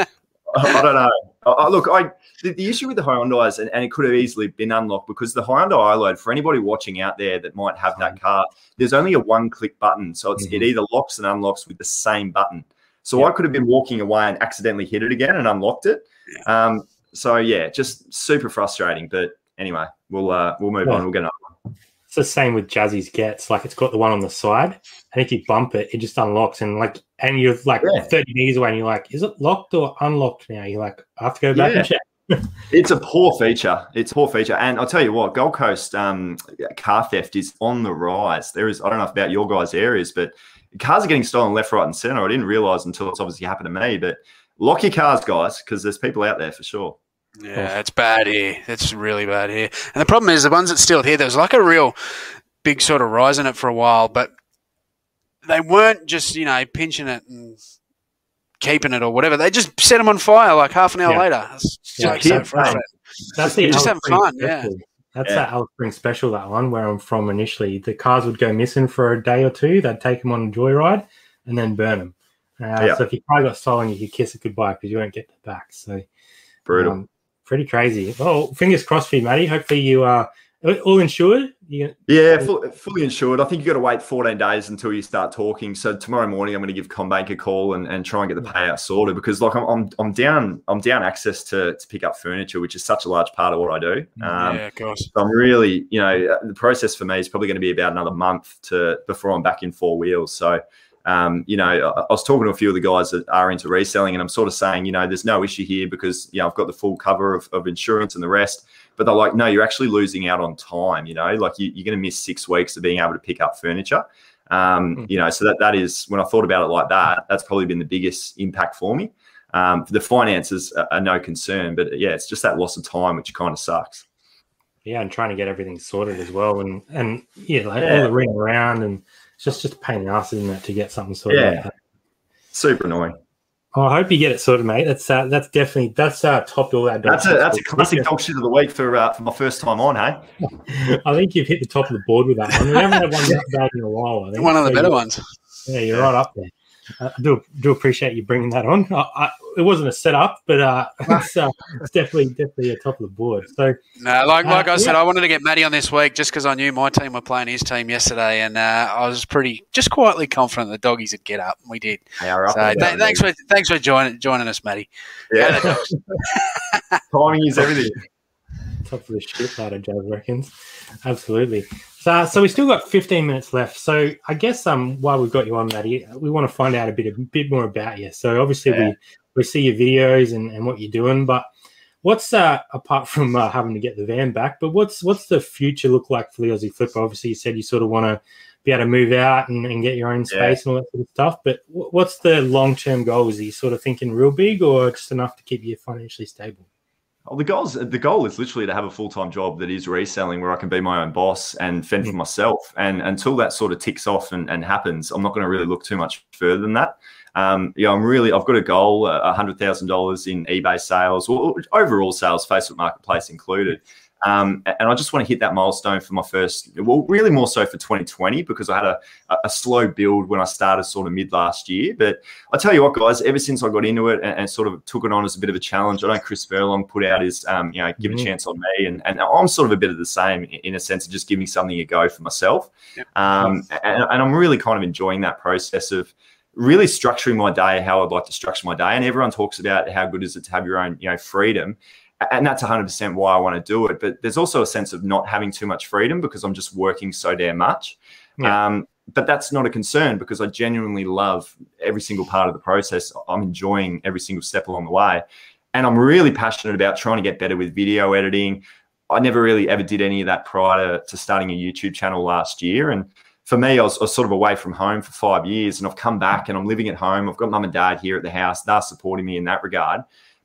I, don't know. I, look, I the, the, issue with the Hyundai's, and, and, it could have easily been unlocked because the Hyundai iLoad, for anybody watching out there that might have that car, there's only a one-click button, so mm-hmm. it either locks and unlocks with the same button. So I could have been walking away and accidentally hit it again and unlocked it. Um, so yeah, just super frustrating. But anyway, we'll uh, we'll move yeah. on. We'll get another one. It's the same with Jazzy's Getz. Like it's got the one on the side, and if you bump it, it just unlocks. And like, and you're like yeah. 30 meters away, and you're like, is it locked or unlocked now? You're like, I have to go back yeah. and check. it's a poor feature. It's a poor feature, and I'll tell you what, Gold Coast um, car theft is on the rise. There is, I don't know about your guys' areas, but cars are getting stolen left, right, and center. I didn't realize until it's obviously happened to me, but lock your cars, guys, because there's people out there for sure. Yeah, it's bad here. It's really bad here. And the problem is the ones that steal here, there was like a real big sort of rise in it for a while, but they weren't just, you know, pinching it and keeping it or whatever. They just set them on fire like half an hour yeah. later. It's yeah, like so frustrating. That's the just having fun, special. yeah. That's yeah. that Alice Springs special, that one where I'm from initially. The cars would go missing for a day or two. They'd take them on a joyride and then burn them. Uh, yeah. So if your car got stolen, you could kiss it goodbye because you won't get it back. So brutal. Um, pretty crazy. Well, fingers crossed for you, Matty. Hopefully you are all insured. You, yeah, full, fully insured. I think you have got to wait 14 days until you start talking. So tomorrow morning, I'm going to give CommBank a call and, and try and get the payout sorted because, like, I'm, I'm, I'm down I'm down access to, to pick up furniture, which is such a large part of what I do. Um, yeah, of course. So I'm really, you know, the process for me is probably going to be about another month to before I'm back in four wheels. So um, you know, I, was talking to a few of the guys that are into reselling, and I'm sort of saying, you know, there's no issue here because you know I've got the full cover of, of insurance and the rest. But they're like, no, you're actually losing out on time. You know, like you, are going to miss six weeks of being able to pick up furniture. Um, mm. You know, so that that is when I thought about it like that, that's probably been the biggest impact for me. Um, the finances are, are, no concern, but yeah, it's just that loss of time which kind of sucks. Yeah, and trying to get everything sorted as well, and and yeah, like yeah. all the ring around, and it's just just a pain in the ass, isn't it, to get something sorted? Yeah, super annoying. Oh, I hope you get it sorted, mate. That's uh, that's definitely that's uh, topped all that. That's a that's a classic dog shit of the week for uh, for my first time on, hey. I think you've hit the top of the board with that one. We haven't had one that bad in a while. I think. One of the so better ones. Yeah, you're right up there. I do do appreciate you bringing that on. I, I, it wasn't a setup, but uh, it's, uh, it's, definitely definitely a top of the board. So no, like like uh, I said, yeah. I wanted to get Matty on this week just because I knew my team were playing his team yesterday, and uh, I was pretty just quietly confident the doggies would get up. And we did. Yeah, so th- thanks for thanks for joining joining us, Matty. Yeah, timing is everything. Top of the shit, out of Jazz reckons. Absolutely. So, so we still got 15 minutes left. So I guess um while we've got you on, Matty, we want to find out a bit a bit more about you. So obviously yeah. we we see your videos and, and what you're doing, but what's uh apart from uh, having to get the van back, but what's what's the future look like for the Aussie Flipper? Obviously, you said you sort of want to be able to move out and, and get your own space yeah. and all that sort of stuff. But what's the long term goals? Are you sort of thinking real big or just enough to keep you financially stable? Well, the goals the goal is literally to have a full time job that is reselling where I can be my own boss and fend for myself. And until that sort of ticks off and, and happens, I'm not going to really look too much further than that. Um, yeah, I'm really I've got a goal, a hundred thousand dollars in eBay sales or overall sales, Facebook Marketplace included. Um, and I just want to hit that milestone for my first, well, really more so for 2020 because I had a, a slow build when I started sort of mid last year. But I tell you what, guys, ever since I got into it and, and, sort of took it on as a bit of a challenge, I know Chris Furlong put out his, um, you know, give mm-hmm. a chance on me. And, and I'm sort of a bit of the same in a sense of just giving something a go for myself. Um, and, and I'm really kind of enjoying that process of, really structuring my day how I'd like to structure my day. And everyone talks about how good is it to have your own, you know, freedom and that's 100% why I want to do it. But there's also a sense of not having too much freedom because I'm just working so damn much. Yeah. Um, but that's not a concern because I genuinely love every single part of the process. I'm enjoying every single step along the way. And I'm really passionate about trying to get better with video editing. I never really ever did any of that prior to starting a YouTube channel last year. And for me, I was, I was, sort of away from home for five years and I've come back and I'm living at home. I've got mum and dad here at the house. They're supporting me in that regard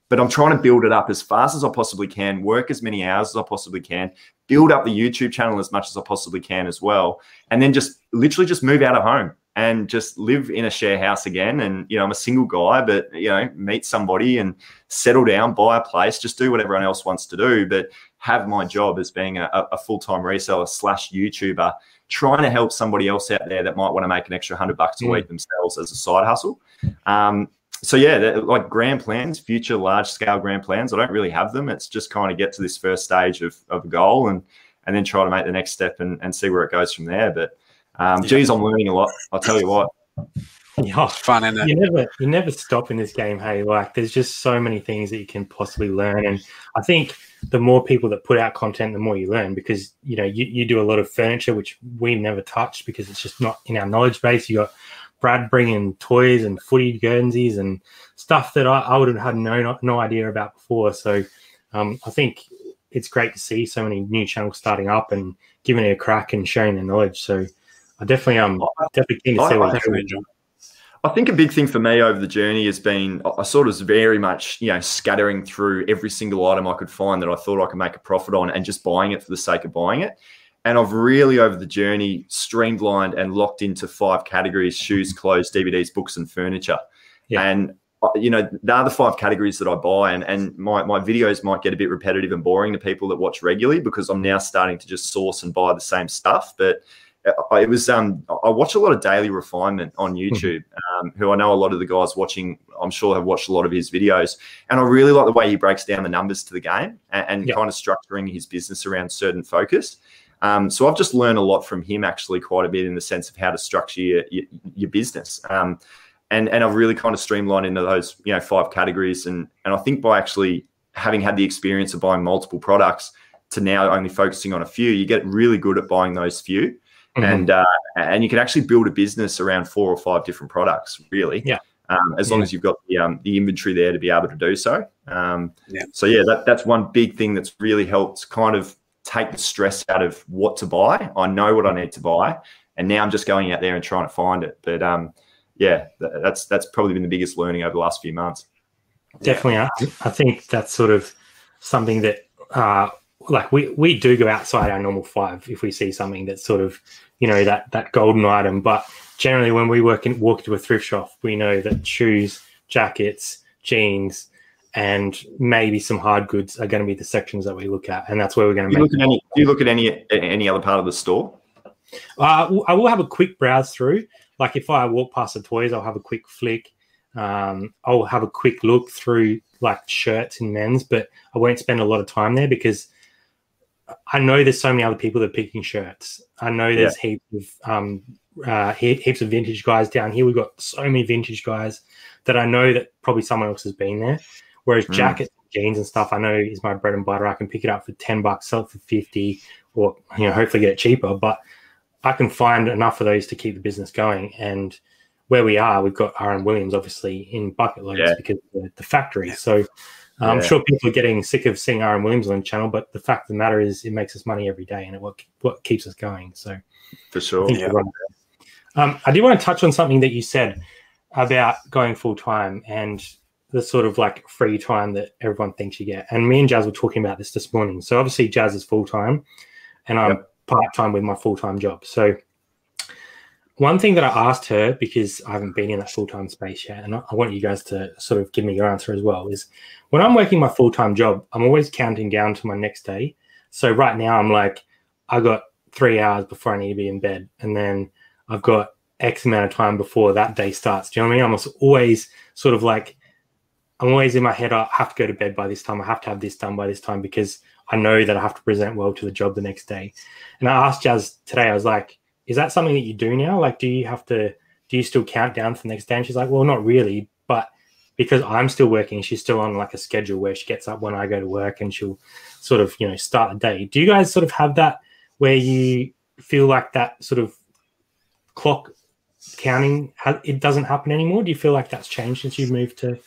but I'm trying to build it up as fast as I possibly can, work as many hours as I possibly can, build up the YouTube channel as much as I possibly can as well, and then just literally just move out of home and just live in a share house again. And you know, I'm a single guy, but you know, meet somebody and settle down, buy a place, just do what everyone else wants to do, but have my job as being a, a full time reseller slash YouTuber, trying to help somebody else out there that might want to make an extra hundred bucks a mm. week themselves as a side hustle. Um, so yeah, like grand plans, future large scale grand plans. I don't really have them. It's just kind of get to this first stage of, of a goal and and then try to make the next step and, and see where it goes from there. But um, yeah. geez, I'm learning a lot. I'll tell you what. Yeah, fun, isn't it? You never, you never stop in this game. Hey, like there's just so many things that you can possibly learn, and I think the more people that put out content, the more you learn. Because you know, you, you do a lot of furniture which we never touched because it's just not in our knowledge base. You got Brad bringing toys and footy Guernseys and stuff that I, I would have had no no idea about before. So um, I think it's great to see so many new channels starting up and giving it a crack and sharing their knowledge. So I definitely um definitely keen to see what you I think a big thing for me over the journey has been I sort of very much, you know, scattering through every single item I could find that I thought I could make a profit on and just buying it for the sake of buying it. And I've really, over the journey, streamlined and locked into five categories shoes, clothes, DVDs, books, and furniture. Yeah. And, uh, you know, they're the five categories that I buy. And, and my, my videos might get a bit repetitive and boring to people that watch regularly because I'm now starting to just source and buy the same stuff. But uh, it was um I watch a lot of daily refinement on hmm. YouTube, um, who I know a lot of the guys watching, I'm sure have watched a lot of his videos, and I really like the way he breaks down the numbers to the game and, and kind of structuring his business around certain focus. Um, so I've just learned a lot from him actually quite a bit in the sense of how to structure your, your, your business. Um, and, and I've really kind of streamlined into those, you know, five categories. And, and I think by actually having had the experience of buying multiple products to now only focusing on a few, you get really good at buying those few. Mm-hmm. And, uh, and you can actually build a business around four or five different products, really. Yeah. Um, as yeah. long as you've got the, um, the inventory there to be able to do so. Um, yeah. So yeah, that, that's one big thing that's really helped kind of take the stress out of what to buy. I know what I need to buy, and now I'm just going out there and trying to find it. But um, yeah, that's that's probably been the biggest learning over the last few months. definitely. I, I think that's sort of something that, uh, like we we do go outside our normal five if we see something that's sort of, you know, that that golden item. But generally, when we work in, walk into a thrift shop, we know that shoes, jackets, jeans, and maybe some hard goods are going to be the sections that we look at, and that's where we're going to Do you make. look at any? Do you look at any any other part of the store? Uh, I will have a quick browse through. Like if I walk past the toys, I'll have a quick flick. Um, I'll have a quick look through like shirts and men's, but I won't spend a lot of time there because I know there's so many other people that are picking shirts. I know there's heaps of um, uh, he- heaps of vintage guys down here. We've got so many vintage guys that I know that probably someone else has been there. Whereas Mm. jackets, jeans, and stuff, I know is my bread and butter. I can pick it up for ten bucks, sell it for fifty, or you know, hopefully get it cheaper. But I can find enough of those to keep the business going. And where we are, we've got R.M. Williams obviously in bucket loads Yeah. because of the, the factory. So uh, I'm Yeah. sure people are getting sick of seeing R.M. Williams on the channel, but the fact of the matter is, it makes us money every day, and it what what keeps us going. So For sure. think you're right. Um, I did want to touch on something that you said about going full time and the sort of like free time that everyone thinks you get. And me and Jazz were talking about this this morning. So obviously Jazz is full time, and I'm part time with my full time job. So one thing that I asked her because I haven't been in that full time space yet, and I I want you guys to sort of give me your answer as well, is when I'm working my full time job, I'm always counting down to my next day. So right now I'm like, I got three hours before I need to be in bed, and then I've got X amount of time before that day starts. Do you know what I mean? I'm always sort of like, I'm always in my head. I have to go to bed by this time. I have to have this done by this time because I know that I have to present well to the job the next day. And I asked Jazz today. I was like, "Is that something that you do now? Like, do you have to? Do you still count down to the next day?" And she's like, "Well, not really, but." Because I'm still working, she's still on like a schedule where she gets up when I go to work and she'll sort of, you know, start the day. Do you guys sort of have that where you feel like that sort of clock counting it doesn't happen anymore do you feel like that's changed since you've moved to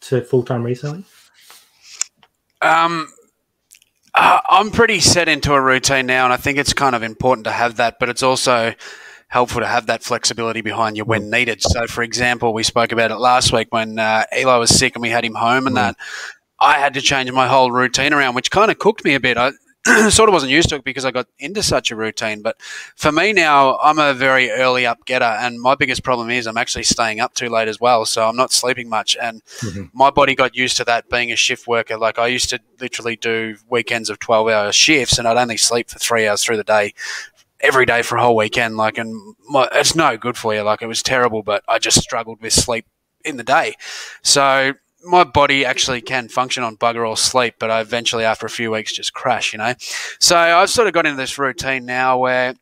to full-time reselling Um, uh, I'm pretty set into a routine now, and I think it's kind of important to have that, but it's also helpful to have that flexibility behind you when needed. So, for example, we spoke about it last week when uh, Eli was sick and we had him home, and that I had to change my whole routine around, which kind of cooked me a bit. I sort of wasn't used to it because I got into such a routine. But for me now, I'm a very early up getter, and my biggest problem is I'm actually staying up too late as well. So I'm not sleeping much, and Mhm. my body got used to that being a shift worker. Like I used to literally do weekends of 12 hour shifts, and I'd only sleep for three hours through the day. Every day for a whole weekend, like, and my, it's no good for you. Like, it was terrible, but I just struggled with sleep in the day. So, my body actually can function on bugger all sleep, but I eventually, after a few weeks, just crash, you know? So I've sort of got into this routine now where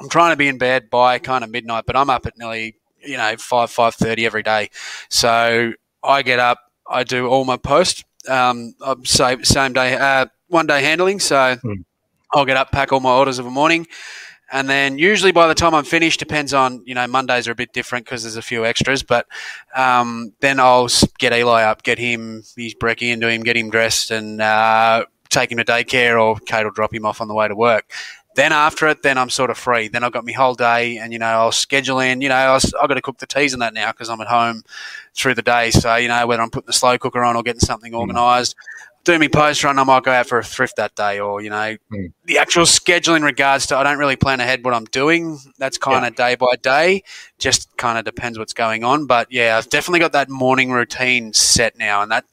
I'm trying to be in bed by kind of midnight, but I'm up at nearly, you know, 5, 5.30 every day. So I get up, I do all my post, um, I'm same, same day, uh, one day handling. So Hmm. I'll get up, pack all my orders of a morning, and then usually by the time I'm finished, depends on you know Mondays are a bit different because there's a few extras, but um, then I'll get Eli up, get him his brekkie into him, get him dressed, and uh, take him to daycare, or Kate will drop him off on the way to work. Then after it, then I'm sort of free. Then I've got my whole day, and you know I'll schedule in. You know I'll, I've got to cook the teas and that now because I'm at home through the day. So you know whether I'm putting the slow cooker on or getting something organised, do me post run, I might go out for a thrift that day, or you know Mm. the actual schedule in regards to I don't really plan ahead what I'm doing. That's kind of day by day. Just kind of depends what's going on. But yeah, I've definitely got that morning routine set now, and that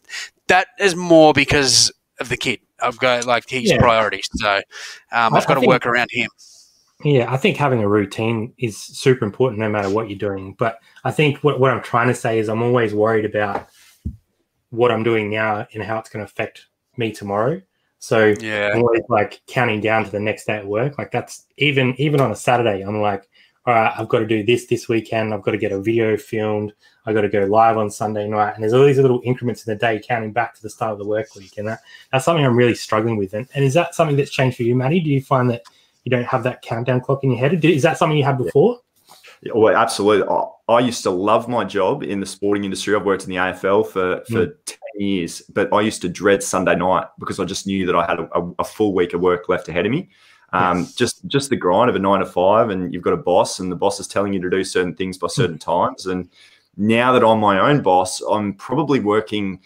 that is more because of the kid. I've got like his Yeah. priorities, so um, I- I've got I to work around him. Yeah, I think having a routine is super important no matter what you're doing. But I think what, what I'm trying to say is I'm always worried about what I'm doing now and how it's going to affect me tomorrow. So Yeah, I'm always like counting down to the next day at work. Like that's even even on a Saturday, I'm like, all right, I've got to do this this weekend. I've got to get a video filmed. I got to go live on Sunday night. And there's all these little increments in the day counting back to the start of the work week. And that, that's something I'm really struggling with. And, and is that something that's changed for you, Maddie? Do you find that you don't have that countdown clock in your head? Is that something you had before? Well, absolutely. I, I used to love my job in the sporting industry. I've worked in the AFL for, for 10 years, but I used to dread Sunday night because I just knew that I had a, a, full week of work left ahead of me. Um, Yes. Just just the grind of a nine to five, and you've got a boss, and the boss is telling you to do certain things by certain times. And now that I'm my own boss, I'm probably working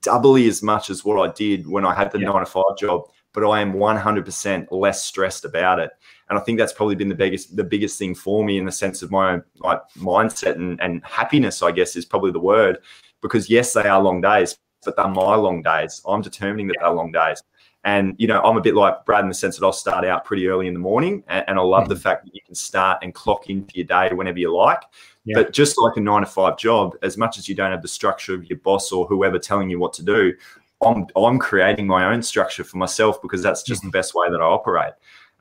doubly as much as what I did when I had the Yeah. nine to five job, but I am 100% less stressed about it. And I think that's probably been the biggest the biggest thing for me in the sense of my own like mindset and, and happiness, I guess, is probably the word. Because yes, they are long days, but they're my long days. I'm determining that they're long days. And you know, I'm a bit like Brad in the sense that I'll start out pretty early in the morning, and, and I love the mm. fact that you can start and clock into your day whenever you like. Yeah. But just like a nine to five job, as much as you don't have the structure of your boss or whoever telling you what to do, I'm I'm creating my own structure for myself because that's just mm-hmm. the best way that I operate.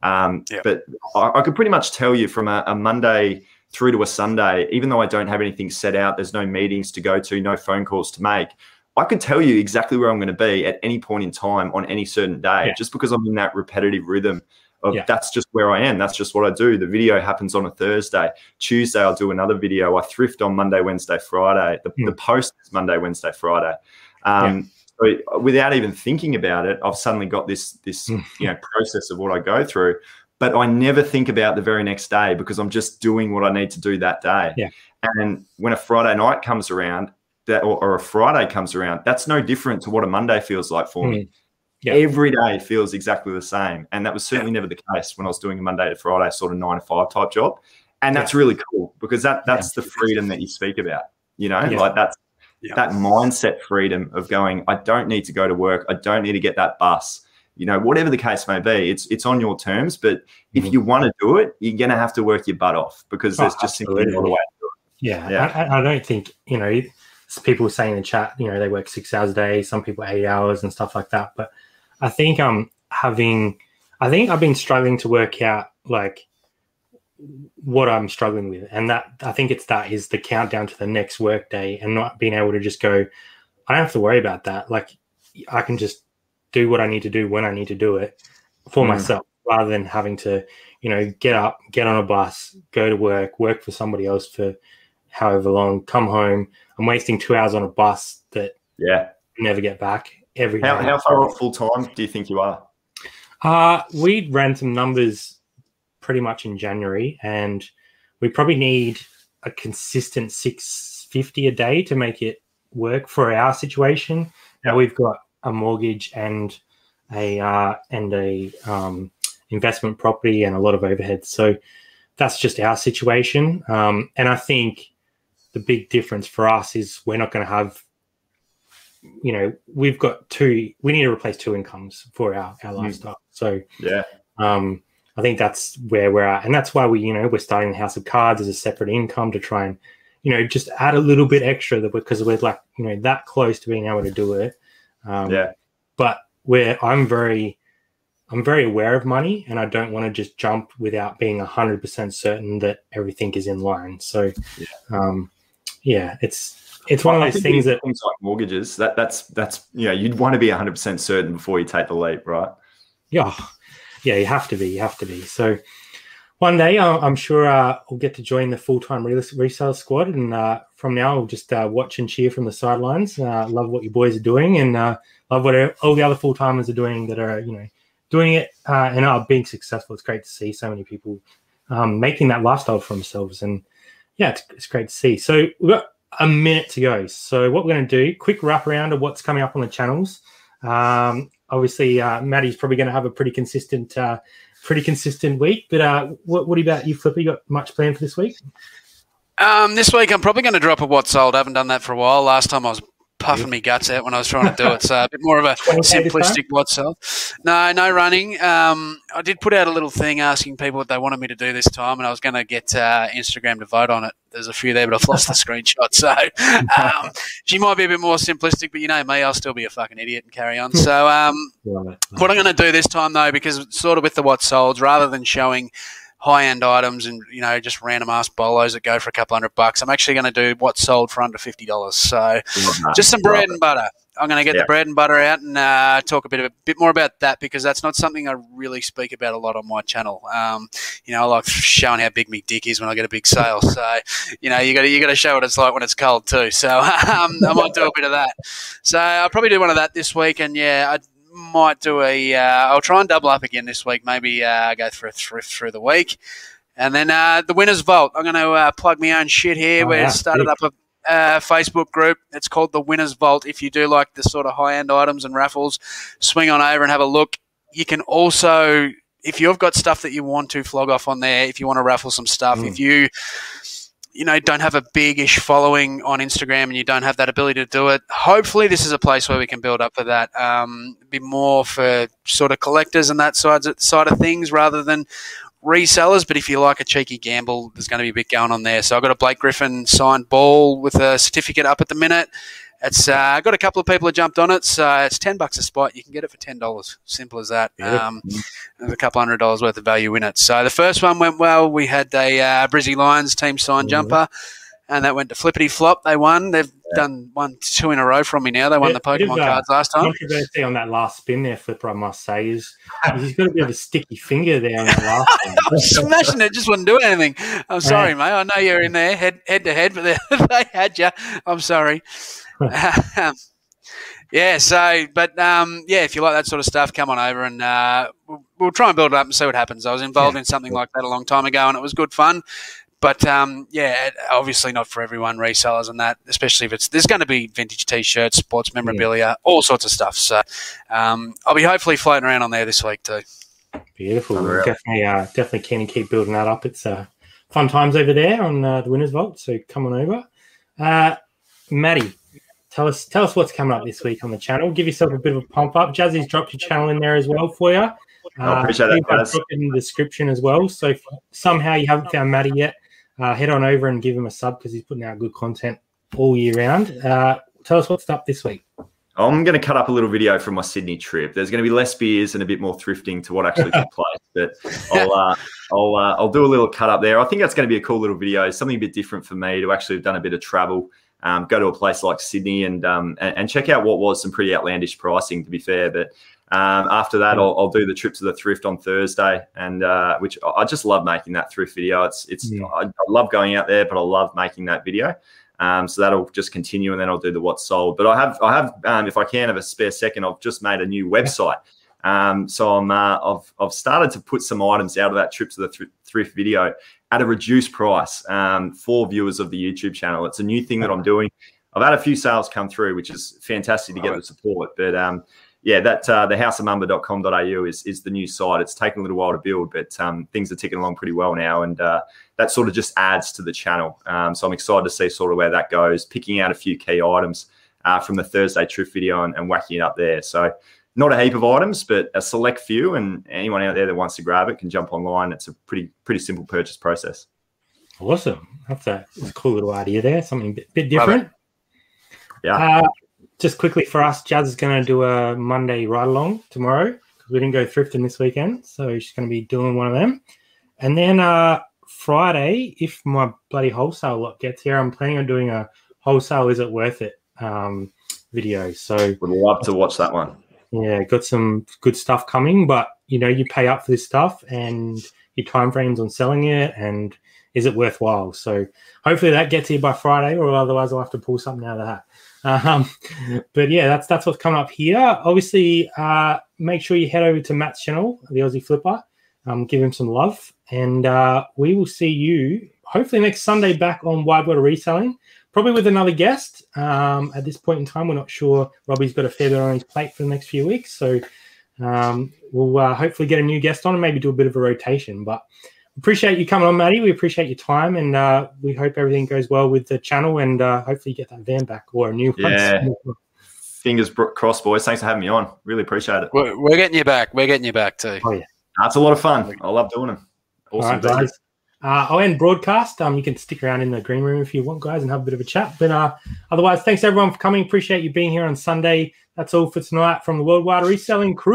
Um, Yeah. But I, I could pretty much tell you from a, a Monday through to a Sunday, even though I don't have anything set out, there's no meetings to go to, no phone calls to make. I could tell you exactly where I'm going to be at any point in time on any certain day, Yeah. just because I'm in that repetitive rhythm of Yeah. that's just where I am. That's just what I do. The video happens on a Thursday. Tuesday, I'll do another video. I thrift on Monday, Wednesday, Friday. The, Hmm. the post is Monday, Wednesday, Friday. Um, so without even thinking about it, I've suddenly got this this Hmm. you know process of what I go through. But I never think about the very next day because I'm just doing what I need to do that day. Yeah. And when a Friday night comes around, that or, or a Friday comes around, that's no different to what a Monday feels like for me. Yeah. Every day feels exactly the same. And that was certainly never the case when I was doing a Monday to Friday sort of nine to five type job. And that's really cool because that that's the freedom that you speak about. You know, Yeah. like that's Yeah. that mindset freedom of going, I don't need to go to work. I don't need to get that bus. You know, whatever the case may be, it's it's on your terms. But if Mhm. you want to do it, you're gonna have to work your butt off because Oh, there's just simply absolutely. not a way to do Yeah, Yeah. I, I- don't think you know. People saying in the chat, you know, they work six hours a day. Some people eight hours and stuff like that. But I think um having, I think I've been struggling to work out like what I'm struggling with, and that I think it's that is the countdown to the next work day, and not being able to just go. I don't have to worry about that. Like I can just do what I need to do when I need to do it for Mm. myself, rather than having to, you know, get up, get on a bus, go to work, work for somebody else for however long, come home. I'm wasting two hours on a bus that. Yeah. I never get back every How, day. how far off full time do you think you are? Uh, we ran some numbers pretty much in January, and we probably need a consistent 650 a day to make it work for our situation. Now we've got a mortgage and a uh, and a um, investment property and a lot of overheads, so that's just our situation. Um, and I think the big difference for us is we're not going to have you know we've got two we need to replace two incomes for our, our lifestyle so Yeah. um i think that's where we're at. And that's why we you know we're starting the house of cards as a separate income to try and you know just add a little bit extra that because we're like you know that close to being able to do it. Um Yeah. but where i'm very i'm very aware of money and i don't want to just jump without being 100% certain that everything is in line. So um yeah it's it's one of those things that things like mortgages, that that's that's you know, you'd want to be 100 percent certain before you take the leap, right? Yeah, yeah, you have to be. You have to be. So one day, I'm sure uh, I'll get to join the full time resale squad, and uh, from now, I'll just uh, watch and cheer from the sidelines. Uh, love what you boys are doing, and uh, love what all the other full timers are doing that are you know doing it uh, and are being successful. It's great to see so many people um, making that lifestyle for themselves, and yeah, it's, it's great to see. So we've got a minute to go. So what we're going to do, quick wrap around of what's coming up on the channels. Um, obviously, uh, Maddie's probably going to have a pretty consistent, uh, pretty consistent week. But uh, what, what about you, Flipper? You got much planned for this week? Um, this week I'm probably going to drop a what's sold. I haven't done that for a while. Last time I was puffing me guts out when I was trying to do it. So a bit more of a 20K this time? simplistic what's sold. No, no running. Um, I did put out a little thing asking people what they wanted me to do this time, and I was going to get uh, Instagram to vote on it. There's a few there, but I've lost the screenshot. So um, she might be a bit more simplistic, but you know me, I'll still be a fucking idiot and carry on. So um, what I'm going to do this time, though, because sort of with the what solds, rather than showing high end items and you know just random ass bolos that go for a couple hundred bucks, I'm actually going to do what sold for under fifty dollars. So just some bread and butter. I'm going to get Yeah. the bread and butter out and uh, talk a bit of a bit more about that because that's not something I really speak about a lot on my channel. Um, you know, I like showing how big my dick is when I get a big sale. So, you know, you got to you got to show what it's like when it's cold too. So, um, I might do a bit of that. So, I'll probably do one of that this week, and yeah, I might do a. Uh, I'll try and double up again this week. Maybe uh, go for a thrift through the week. And then uh, the winners vault. I'm going to uh, plug my own shit here. Oh, we yeah, started big. up a uh, Facebook group. It's called the Winners Vault. If you do like the sort of high end items and raffles, swing on over and have a look. You can also, if you've got stuff that you want to flog off on there, if you want to raffle some stuff, Mm. if you you know don't have a big-ish following on Instagram and you don't have that ability to do it, hopefully this is a place where we can build up for that. Um, be more for sort of collectors and that side side of things rather than resellers. But if you like a cheeky gamble, there's going to be a bit going on there. So I've got a Blake Griffin signed ball with a certificate up at the minute. It's uh, got a couple of people that jumped on it, so it's ten bucks a spot. You can get it for ten dollars. Simple as that. Yeah. Um, there's a couple hundred dollars worth of value in it. So the first one went well. We had a uh, Brizzy Lions team signed Mhm. jumper, and that went to flippity flop. They won. They've done one two in a row from me now. They won Yeah, the Pokemon uh, cards last time. Controversy on that last spin there, Flipper, I must say, is he's got a bit of a sticky finger there on that last one. I was smashing it, just wouldn't do anything. I'm sorry, mate. I know you're in there head head to head, but they had you. I'm sorry. yeah. So, but um, yeah, if you like that sort of stuff, come on over and uh, we'll, we'll try and build it up and see what happens. I was involved in something like that a long time ago, and it was good fun. But um, yeah, obviously not for everyone. Resellers and that, especially if it's there's going to be vintage T-shirts, sports memorabilia, all sorts of stuff. So um, I'll be hopefully floating around on there this week too. Beautiful. Unreal. Definitely, uh, definitely keen to keep building that up. It's uh, fun times over there on uh, the Winners Vault. So come on over. Uh, Maddie, tell us tell us what's coming up this week on the channel. Give yourself a bit of a pump up. Jazzy's dropped your channel in there as well for you. I appreciate that, that guys. in the description as well. So if somehow you haven't found Maddie yet, uh, head on over and give him a sub because he's putting out good content all year round. Uh, tell us what's up this week. I'm going to cut up a little video from my Sydney trip. There's going to be less beers and a bit more thrifting to what actually took place. But I'll uh, I'll uh, I'll do a little cut up there. I think that's going to be a cool little video. Something a bit different for me to actually have done a bit of travel. Um, go to a place like Sydney and, um, and and check out what was some pretty outlandish pricing. To be fair, but um, after that, I'll, I'll do the trip to the thrift on Thursday, and uh, which I- just love making that thrift video. It's it's Yeah. I, I love going out there, but I love making that video. Um, so that'll just continue, and then I'll do the what's sold. But I have, I have, um, if I can have a spare second, I've just made a new website. Um, so I'm, uh, I've, I've started to put some items out of that trip to the thr- thrift video at a reduced price um, for viewers of the YouTube channel. It's a new thing that I'm doing. I've had a few sales come through, which is fantastic to get the support. But um, yeah, that uh, the houseofmumba.com.au is is the new site. It's taken a little while to build, but um, things are ticking along pretty well now, and uh, that sort of just adds to the channel. Um, so I'm excited to see sort of where that goes. Picking out a few key items uh, from the Thursday Truth video and, and whacking it up there. So not a heap of items, but a select few, and anyone out there that wants to grab it can jump online. It's a pretty pretty simple purchase process. Awesome. That's a, that's a cool little idea there. Something a bit, bit different. Yeah. Uh, just quickly for us, Jazz is going to do a Monday ride along tomorrow because we didn't go thrifting this weekend. So she's going to be doing one of them. And then uh, Friday, if my bloody wholesale lot gets here, I'm planning on doing a wholesale is it worth it um, video. So Would love to watch that one. Yeah, got some good stuff coming, but you know, you pay up for this stuff and your time frames on selling it and is it worthwhile? So hopefully that gets here by Friday, or otherwise I'll have to pull something out of that. Um, but yeah, that's that's what's coming up here. Obviously, uh, make sure you head over to Matt's channel, the Aussie Flipper. Um, give him some love, and uh, we will see you hopefully next Sunday back on Wide of Reselling probably with another guest. Um, at this point in time, we're not sure. Robbie's got a fair bit on his plate for the next few weeks, so um, we'll uh, hopefully get a new guest on and maybe do a bit of a rotation. But appreciate you coming on, Maddie. We appreciate your time, and uh, we hope everything goes well with the channel, and uh, hopefully you get that van back or a new one. Yeah. Fingers crossed, boys. Thanks for having me on. Really appreciate it. We're, we're getting you back. We're getting you back too. Oh yeah, that's a lot of fun. I love doing them. All Awesome. right, guys. Uh, I'll end broadcast. Um, you can stick around in the green room if you want, guys, and have a bit of a chat. But uh, otherwise, thanks everyone for coming. Appreciate you being here on Sunday. That's all for tonight from the Worldwide Reselling Crew.